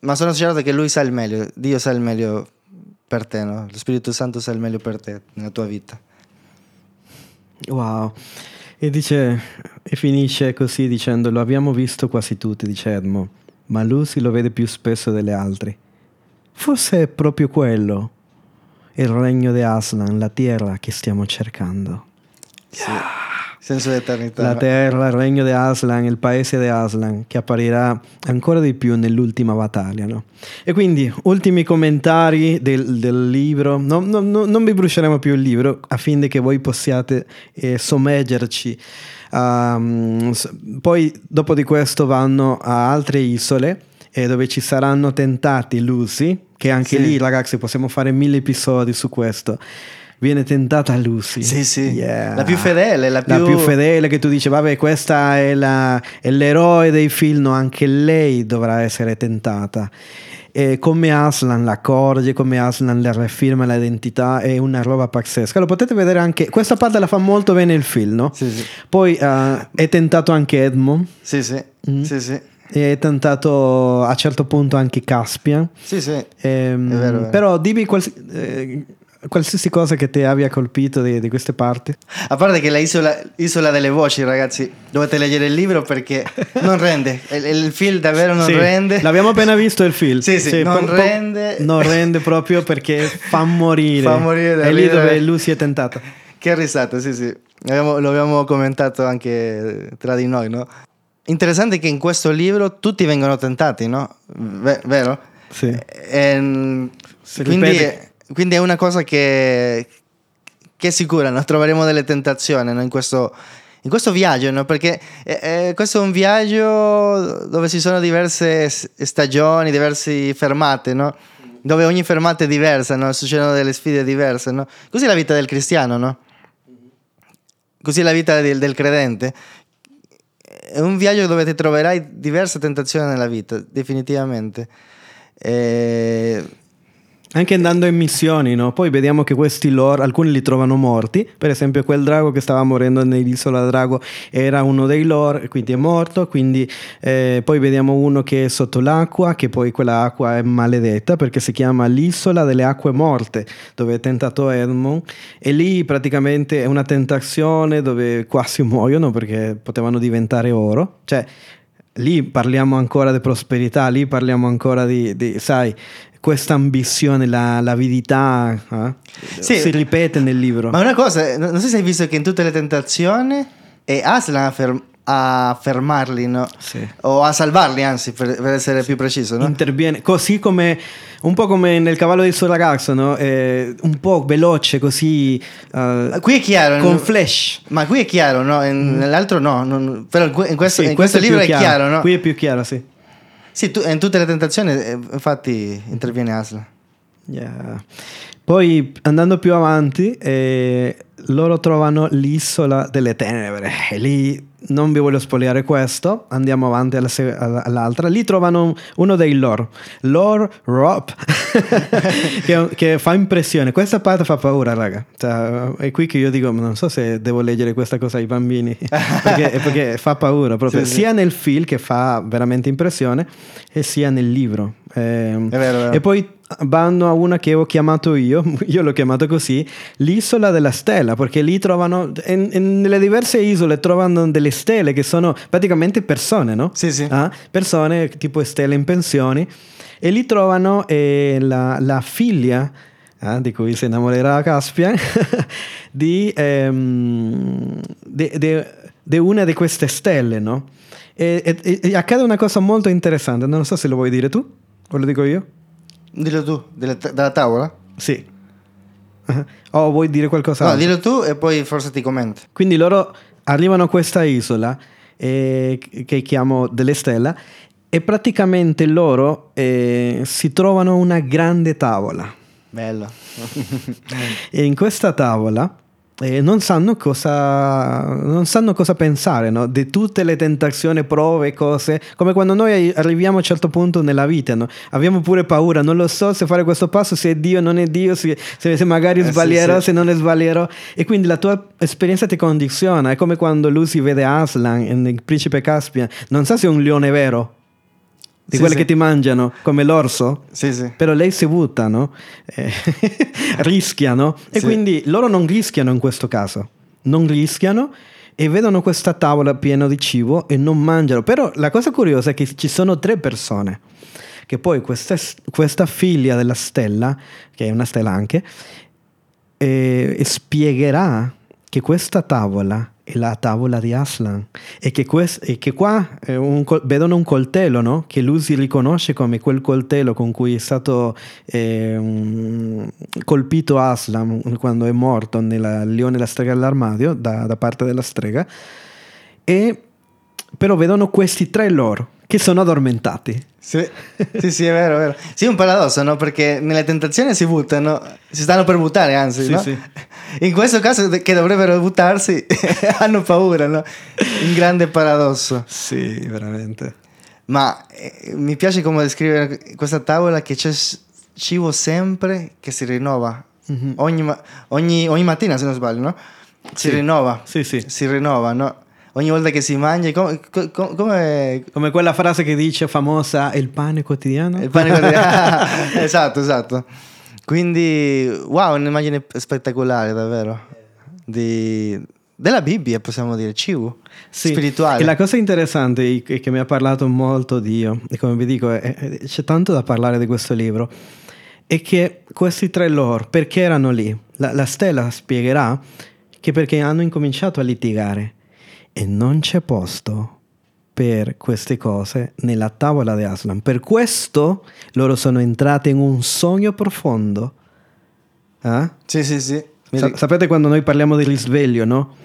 ma sono certo che lui sa il meglio, Dio sa il meglio per te, no? Lo Spirito Santo sa il meglio per te, nella tua vita. Wow. E dice, e finisce così dicendo: Lo abbiamo visto quasi tutti, dice Edmond, ma Lucy lo vede più spesso delle altre. Forse è proprio quello, il regno di Aslan, la terra che stiamo cercando. Sì. Senso di eternità. La terra, il regno di Aslan, il paese di Aslan, che apparirà ancora di più nell'ultima battaglia. no? E quindi, ultimi commentari del, del libro. No- no- no- non vi bruceremo più il libro affinché voi possiate eh, sommergerci. Um, s- poi, dopo di questo, vanno a altre isole eh, dove ci saranno tentati Lucy, che anche Sì. lì, ragazzi, possiamo fare mille episodi su questo. Viene tentata Lucy. Sì, sì. Yeah. La più fedele, la più... fedele che tu dici, vabbè, questa è, la- è l'eroe dei film, no, anche lei dovrà essere tentata. E come Aslan la accorge, come Aslan le rafirma l'identità, è una roba pazzesca. Lo potete vedere anche, questa parte la fa molto bene il film, no? Sì, sì. Poi eh, è tentato anche Edmond, Sì, sì. Mm. Sì, sì. È tentato a certo punto anche Caspian. Sì, sì. Ehm, È vero. Però dimmi quals- eh, qualsiasi cosa che ti abbia colpito di, di queste parti. A parte che la isola, isola delle voci, ragazzi, dovete leggere il libro perché non rende. Il, il film davvero non Sì, rende. L'abbiamo appena visto il film. Sì, sì, non rende. Non rende proprio perché fa morire. Fa morire È lì dove lui si è tentata. Che risata, sì, sì. Abbiamo- lo abbiamo commentato anche tra di noi, no? Interessante che in questo libro tutti vengono tentati, no? Ve- vero? Sì. Ehm, Si quindi, quindi è una cosa che, che è sicura, no? troveremo delle tentazioni no? in, questo, in questo viaggio, no? perché eh, eh, questo è un viaggio dove ci sono diverse stagioni, diverse fermate, no? dove ogni fermata è diversa, no? succedono delle sfide diverse. No? Così è la vita del cristiano, no? così è la vita del, del credente. È un viaggio dove ti troverai diverse tentazioni nella vita, definitivamente. Eh, Anche andando in missioni, no? Poi vediamo che questi lore, alcuni li trovano morti. Per esempio, quel drago che stava morendo nell'isola Drago era uno dei lore, quindi è morto. Quindi eh, poi vediamo uno che è sotto l'acqua, che poi quella acqua è maledetta perché si chiama l'isola delle acque morte, dove è tentato Edmond. E lì praticamente è una tentazione dove quasi muoiono perché potevano diventare oro. Cioè, lì parliamo ancora di prosperità, lì parliamo ancora di, di, sai, questa ambizione, la, l'avidità eh? Sì. si ripete nel libro. Ma una cosa, non non so se hai visto che in tutte le tentazioni è Aslan a, fer- a fermarli, no? Sì. O a salvarli, anzi, per, per essere più preciso, no? Interviene così come un po' come nel cavallo del suo ragazzo, no? Eh, un po' veloce, così eh, Qui è chiaro. con flash. Ma qui è chiaro, no? In- Nell'altro no. non- però in, que- in questo, Sì, in questo più libro è chiaro, no? Qui è più chiaro, sì. Sì, tu- in tutte le tentazioni, eh, infatti, interviene Aslan. Yeah. Poi andando più avanti, eh, loro trovano l'isola delle tenebre. E lì non vi voglio spogliare questo, andiamo avanti alla se- alla- all'altra. Lì trovano uno dei loro, Lord Rob, che, che fa impressione. Questa parte fa paura, raga. Cioè, è qui che io dico, non so se devo leggere questa cosa ai bambini, perché, perché fa paura proprio, Sì, sì. sia nel film che fa veramente impressione, e sia nel libro. È vero. E poi vanno a una che ho chiamato io, io l'ho chiamato così, l'isola della stella, perché lì trovano, in- in- nelle diverse isole trovano delle stelle che sono praticamente persone, no? Sì, sì. Ah, Persone tipo stelle in pensioni, e lì trovano eh, la, la figlia eh, di cui si innamorerà Caspian, di, ehm, di, di- di una di queste stelle, no? E, e- e accade una cosa molto interessante, non so se lo vuoi dire tu o lo dico io. Dillo tu, della, della tavola? Sì. o vuoi dire No, qualcos'altro? dillo tu e poi forse ti commento. Quindi loro arrivano a questa isola eh, che chiamo delle stelle e praticamente loro eh, si trovano una grande tavola. Bello. E in questa tavola eh, non, sanno cosa, non sanno cosa pensare no? di tutte le tentazioni, prove, cose, come quando noi arriviamo a un certo punto nella vita, no? abbiamo pure paura, non lo so se fare questo passo, se è Dio, non è Dio, se, se- magari Eh, sì, sbaglierò, sì. se non sbaglierò. E quindi la tua esperienza ti condiziona, è come quando Lucy vede Aslan, il principe Caspian, non sa se è un leone vero, di Sì, quelli sì. che ti mangiano, come l'orso. Sì, sì. Però lei si butta, no? Eh, rischiano. E Sì. quindi loro non rischiano in questo caso. Non rischiano e vedono questa tavola piena di cibo e non mangiano. Però la cosa curiosa è che ci sono tre persone. Che poi questa, questa figlia della stella, che è una stella anche, eh, spiegherà che questa tavola la tavola di Aslan. E che, quest- e che qua eh, un vedono un coltello no? che lui si riconosce come quel coltello con cui è stato eh, colpito Aslan quando è morto nella Leone la strega all'armadio da, da parte della strega. E però vedono questi tre loro che sono addormentati Sì, sì, sì, è vero, è vero. Sì, un paradosso, no? Perché nelle tentazioni si buttano, si stanno per buttare, anzi, Sì, no? sì. In questo caso che dovrebbero buttarsi, hanno paura, no? Un grande paradosso. sì veramente Ma eh, mi piace come descrivere questa tavola che c'è cibo sempre che si rinnova. Mhm. ogni, ogni- ogni mattina, se non sbaglio, no? Si Sì. rinnova. Sì, sì. Si rinnova, no? Ogni volta che si mangia, come... co- co- come Come quella frase che dice famosa il pane quotidiano. Il pane quotidiano. esatto, esatto. Quindi, wow, un'immagine spettacolare, davvero. Di- della Bibbia, possiamo dire, cibo Sì, spirituale. E la cosa interessante è che mi ha parlato molto Dio, e come vi dico, è- è- c'è tanto da parlare di questo libro, è che questi tre loro, perché erano lì? La, la stella spiegherà che perché hanno incominciato a litigare e non c'è posto per queste cose nella tavola di Aslan. Per questo loro sono entrati in un sogno profondo. Eh? Sì, sì, sì. Sa- sapete quando noi parliamo di risveglio, no?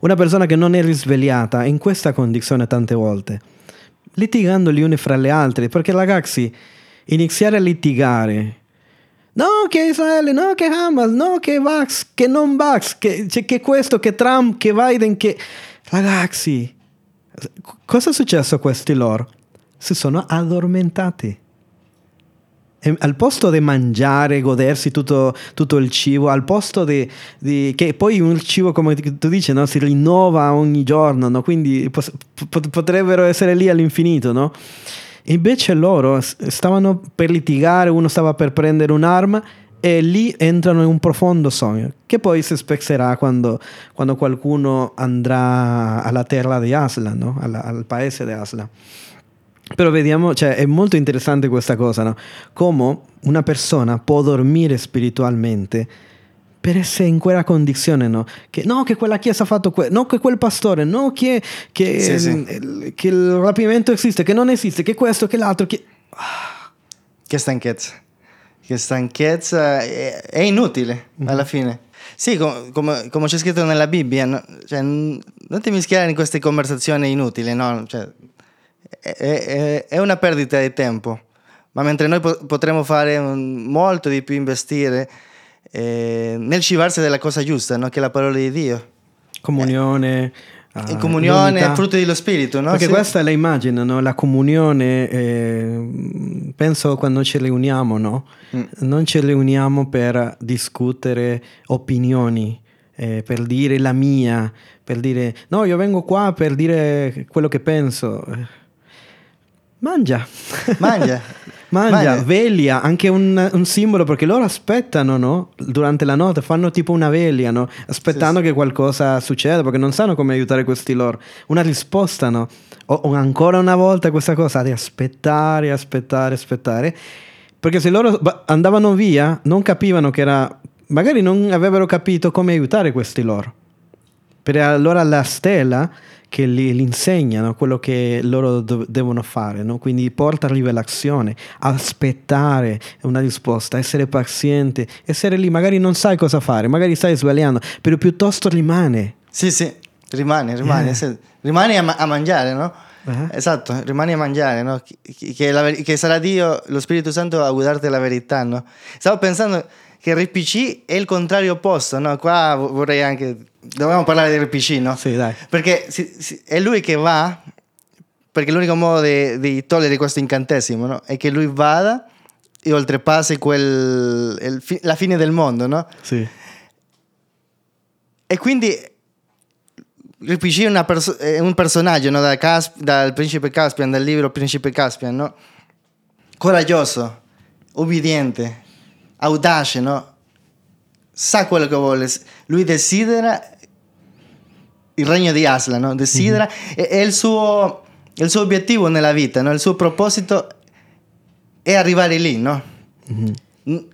Una persona che non è risvegliata è in questa condizione tante volte, litigando gli uni fra le altre, perché ragazzi, iniziare a litigare, no che Israele, no che Hamas, no che Vax, che non Vax, che, cioè, che questo, che Trump, che Biden, che... Ragazzi, cosa è successo a questi loro? Si sono addormentati. E al posto di mangiare, godersi tutto, tutto il cibo, al posto di, di- che poi un cibo, come tu dici, no, si rinnova ogni giorno, no? quindi potrebbero essere lì all'infinito, no? Invece loro stavano per litigare, uno stava per prendere un'arma e lì entrano in un profondo sogno, che poi si spezerà quando, quando qualcuno andrà alla terra di Aslan, no? Alla- al paese di Aslan. Però vediamo, cioè è molto interessante questa cosa, no? Come una persona può dormire spiritualmente per essere in quella condizione, no? Che no, che quella chiesa ha fatto quello, no, che quel pastore, no, che, che, Sì, sì. il- che il rapimento esiste, che non esiste, che questo, che l'altro, che... Che stanchezza. Che stanchezza è, è inutile alla fine. Sì, com- come, come c'è scritto nella Bibbia, no? Cioè, n- non ti mischiare in queste conversazioni inutili, no? Cioè, è, è- è una perdita di tempo. Ma mentre noi po- potremmo fare un- molto di più, investire eh, nel cibarsi della cosa giusta, no? Che è la parola di Dio. Comunione. In comunione, l'unità. frutto dello spirito, no? Perché Sì. questa è l'immagine, no? la comunione, eh, penso quando ci riuniamo, no? Mm. non ci riuniamo per discutere opinioni, eh, per dire la mia, per dire no, io vengo qua per dire quello che penso. Mangia. Mangia. Mangia, Mangia. veglia, anche un, un simbolo perché loro aspettano, no? Durante la notte fanno tipo una veglia, no? Aspettando che qualcosa succeda perché non sanno come aiutare questi loro. Una risposta, no? O, o ancora una volta questa cosa di aspettare, aspettare, aspettare. Perché se loro andavano via, non capivano che era... Magari non avrebbero capito come aiutare questi loro. Per allora la stella che li, li insegnano quello che loro dov- devono fare, no? quindi porta rivelazione, aspettare una risposta, essere paziente, essere lì, magari non sai cosa fare, magari stai sbagliando, però piuttosto rimane. Sì, sì, rimane, rimane, Eh. sì. rimane a, ma- a mangiare, no? Eh. Esatto, rimani a mangiare, no? Che, che che sarà Dio, lo Spirito Santo a guidarti la verità, no? Stavo pensando che il RPC è il contrario opposto, no? Qua vo- vorrei anche... Dobbiamo parlare di RPC, no? Sì, dai. Perché si- si- è lui che va, perché l'unico modo di, di togliere questo incantesimo, no? È che lui vada e oltrepassi quel, il la fine del mondo, no? Sì. E quindi RPC è, perso- è un personaggio no? da Cas- dal principe Caspian, dal libro Principe Caspian, no? coraggioso, ubbidiente, audace, no? sa quello che vuole. Lui desidera il regno di Aslan, no? desidera, è, è il, suo, il suo obiettivo nella vita, no? il suo proposito è arrivare lì, no? N-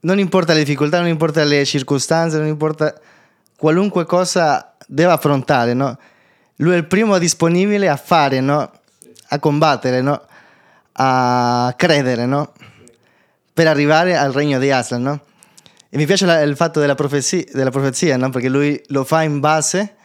non importa le difficoltà, non importa le circostanze, non importa qualunque cosa deve affrontare, no? Lui è il primo disponibile a fare, no? A combattere, no? A credere, no? Per arrivare al regno di Aslan, no? E mi piace la- il fatto della profezia, della profezia, no? Perché lui lo fa in base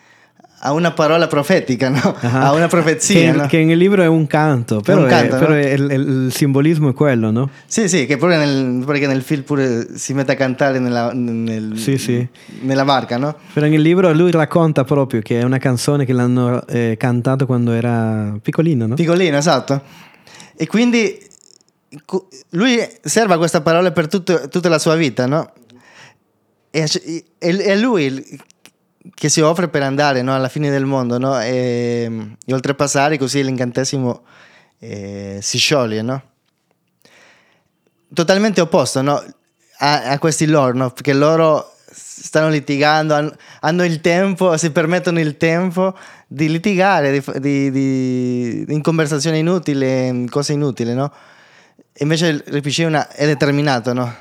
a una parola profetica, no? A una profezia, che, no? che nel libro è un canto, però, un canto, però no? è- il, il simbolismo è quello, no? Sì, sì, che pure nel, perché nel film pure si mette a cantare nella, nel- Sì, sì. nella barca, no? Però nel libro lui racconta proprio che è una canzone che l'hanno eh, cantato quando era piccolino, no? Piccolino, esatto. E quindi lui serva questa parola per tutto- tutta la sua vita, no? E è, lui che si offre per andare no, alla fine del mondo, no? E, e oltrepassare così l'incantesimo eh, si scioglie, no? Totalmente opposto? A, a questi loro? Perché loro stanno litigando, han- hanno il tempo, si permettono il tempo di litigare, di, di- di- in conversazioni inutili, in cose inutili? Invece il una- è determinato, no?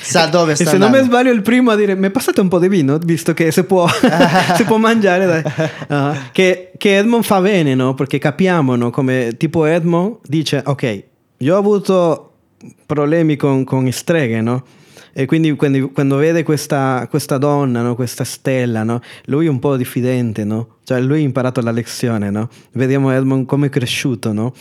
Sa dove E sta se non mi andando. sbaglio il primo a dire mi passate un po' di vino visto che si può, si può mangiare. Ah, che, che Edmond fa bene no? perché capiamo no? come tipo Edmond dice ok io ho avuto problemi con, con streghe no? e quindi quando, quando vede questa, questa donna no? questa stella no? lui è un po' diffidente no? cioè lui ha imparato la lezione no? vediamo Edmond come è cresciuto no?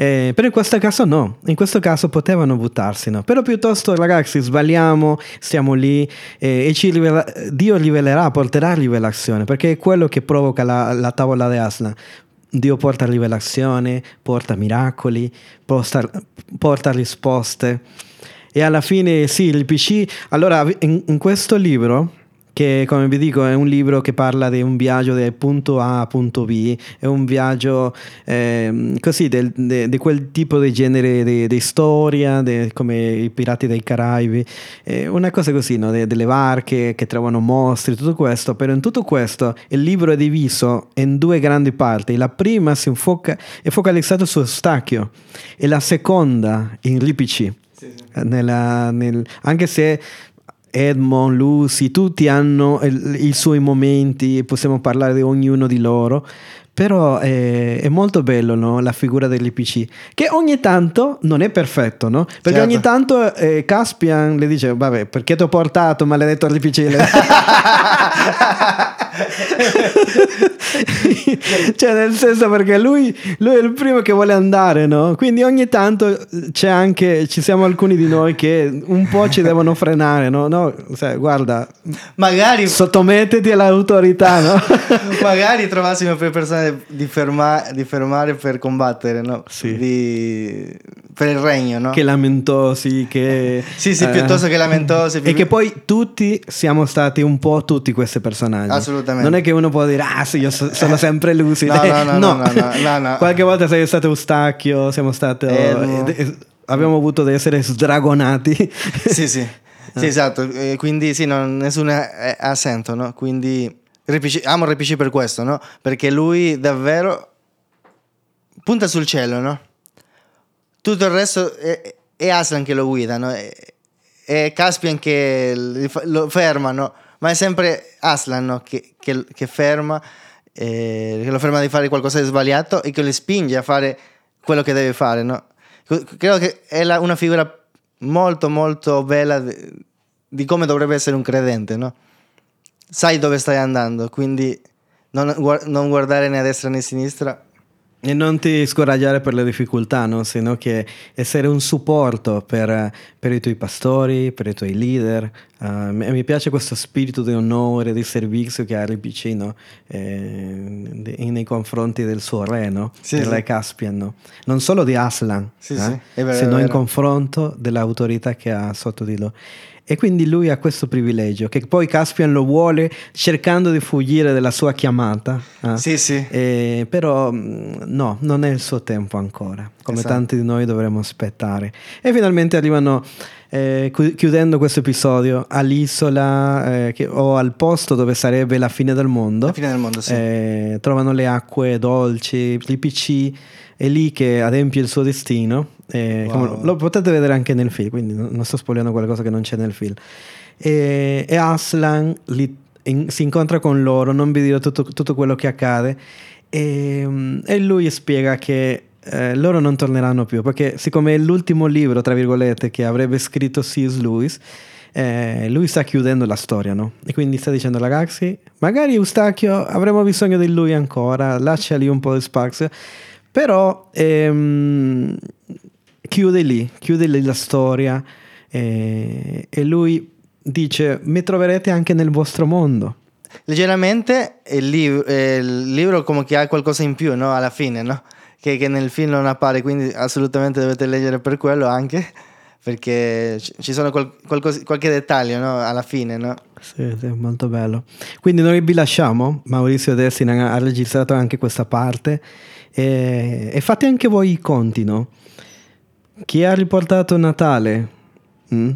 Eh, però in questo caso no, in questo caso potevano buttarsi, no? Però piuttosto ragazzi sbagliamo, stiamo lì eh, e ci rivela- Dio rivelerà, porterà rivelazione, perché è quello che provoca la, la tavola di Aslan. Dio porta rivelazione, porta miracoli, porta, porta risposte. E alla fine sì, il PC... Allora, in, in questo libro che come vi dico è un libro che parla di un viaggio da punto A a punto B, è un viaggio ehm, così di quel tipo di genere di, storia, de- come i pirati dei Caraibi, eh, una cosa così, no? De- delle barche che trovano mostri, tutto questo, però in tutto questo il libro è diviso in due grandi parti, la prima si infoca, è focalizzata su Stacchio e la seconda in Ripici. Nella- nel- anche se Edmond, Lucy, tutti hanno il- i suoi momenti, possiamo parlare di ognuno di loro, però è, è molto bello no? la figura dell'IPC, che ogni tanto non è perfetto, no? Perché Certo. ogni tanto eh, Caspian le dice, vabbè, perché ti ho portato maledetto all'IPC? cioè nel senso perché lui, lui è il primo che vuole andare, no? Quindi ogni tanto c'è anche, ci siamo alcuni di noi che un po' ci devono frenare, no? no cioè, guarda, Magari, sottomettiti all'autorità, no? magari trovassimo più persone di, ferma- di fermare per combattere, no? Sì. Di- per il regno, no? che lamentosi, che... Sì, sì, eh, piuttosto che lamentosi. E che poi tutti siamo stati un po' tutti questi personaggi. Assolutamente. Non è che uno può dire, ah sì, io so- sono sempre lucido. No, no, no, no, no, no, no, no. Qualche volta sei stato Eustachio, siamo stati... Eh, abbiamo avuto di essere sdragonati. sì, sì, sì, esatto. Quindi sì, non, nessuno è assento, no? Quindi RPC amo RPC per questo, no? Perché lui davvero punta sul cielo, no? Tutto il resto è, è Aslan che lo guida, no? È, è Caspian che lo ferma, no? Ma è sempre Aslan no? che, che, che, ferma, eh, che lo ferma di fare qualcosa di sbagliato e che lo spinge a fare quello che deve fare, no? Credo che è la, una figura molto molto bella di, di, come dovrebbe essere un credente, no? Sai dove stai andando, quindi non, non guardare né a destra né a sinistra e non ti scoraggiare per le difficoltà, no? sino che essere un supporto per, per, i tuoi pastori, per i tuoi leader. Uh, mi piace questo spirito di onore, di servizio che ha RPC no? eh, nei confronti del suo re, no? sì, del sì. re Caspian. No? Non solo di Aslan, sì, eh? Vero, sino in confronto dell'autorità che ha sotto di lui. E quindi lui ha questo privilegio, che poi Caspian lo vuole cercando di fuggire dalla sua chiamata. Eh? Sì, sì. Eh, però mm, no, non è il suo tempo ancora, come esatto. tanti di noi dovremmo aspettare. E finalmente arrivano, eh, chiudendo questo episodio, all'isola eh, che, o al posto dove sarebbe la fine del mondo. La fine del mondo, sì. Eh, trovano le acque dolci, gli PC, è lì che adempie il suo destino eh, wow. lo potete vedere anche nel film, quindi non sto spogliando qualcosa che non c'è nel film. E, e Aslan li, in, si incontra con loro, non vi dirò tutto, tutto quello che accade, e, e lui spiega che eh, loro non torneranno più, perché siccome è l'ultimo libro, tra virgolette, che avrebbe scritto C.S. Lewis, eh, lui sta chiudendo la storia, no? E quindi sta dicendo ragazzi, magari Eustachio avremo bisogno di lui ancora, lasciali un po' di spazio, però ehm, chiude lì, chiude lì la storia eh, e lui dice mi troverete anche nel vostro mondo. Leggermente il, liv- eh, il libro come che ha qualcosa in più no? alla fine, no? che, che, nel film non appare, quindi assolutamente dovete leggere per quello anche, perché ci sono qual- qualcosa, qualche dettaglio no? alla fine. No? Sì, sì, molto bello. Quindi noi vi lasciamo, Maurizio Dessina ha registrato anche questa parte e, e fate anche voi i conti, no? Chi ha riportato Natale? Mm?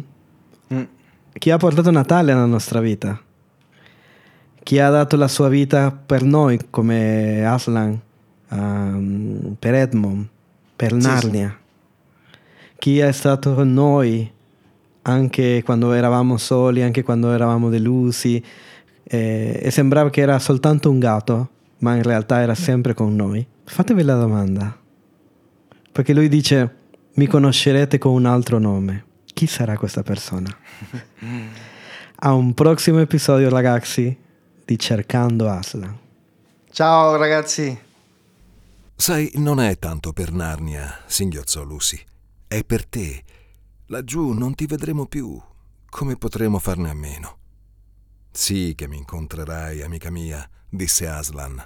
Mm. Chi ha portato Natale nella nostra vita? Chi ha dato la sua vita per noi come Aslan, um, per Edmond, per Narnia? Sì, sì. Chi è stato con noi anche quando eravamo soli, anche quando eravamo delusi eh, e sembrava che era soltanto un gatto, ma in realtà era sempre con noi? Fatevi la domanda. Perché lui dice mi conoscerete con un altro nome. Chi sarà questa persona? A un prossimo episodio, ragazzi, di Cercando Aslan. Ciao, ragazzi. Sai, non è tanto per Narnia, singhiozzò Lucy. È per te. Laggiù non ti vedremo più. Come potremo farne a meno? Sì che mi incontrerai, amica mia, disse Aslan.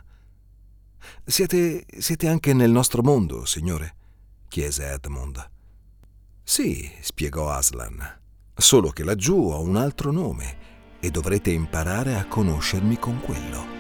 Siete, siete anche nel nostro mondo, signore chiese Edmund. Sì, spiegò Aslan, solo che laggiù ho un altro nome e dovrete imparare a conoscermi con quello.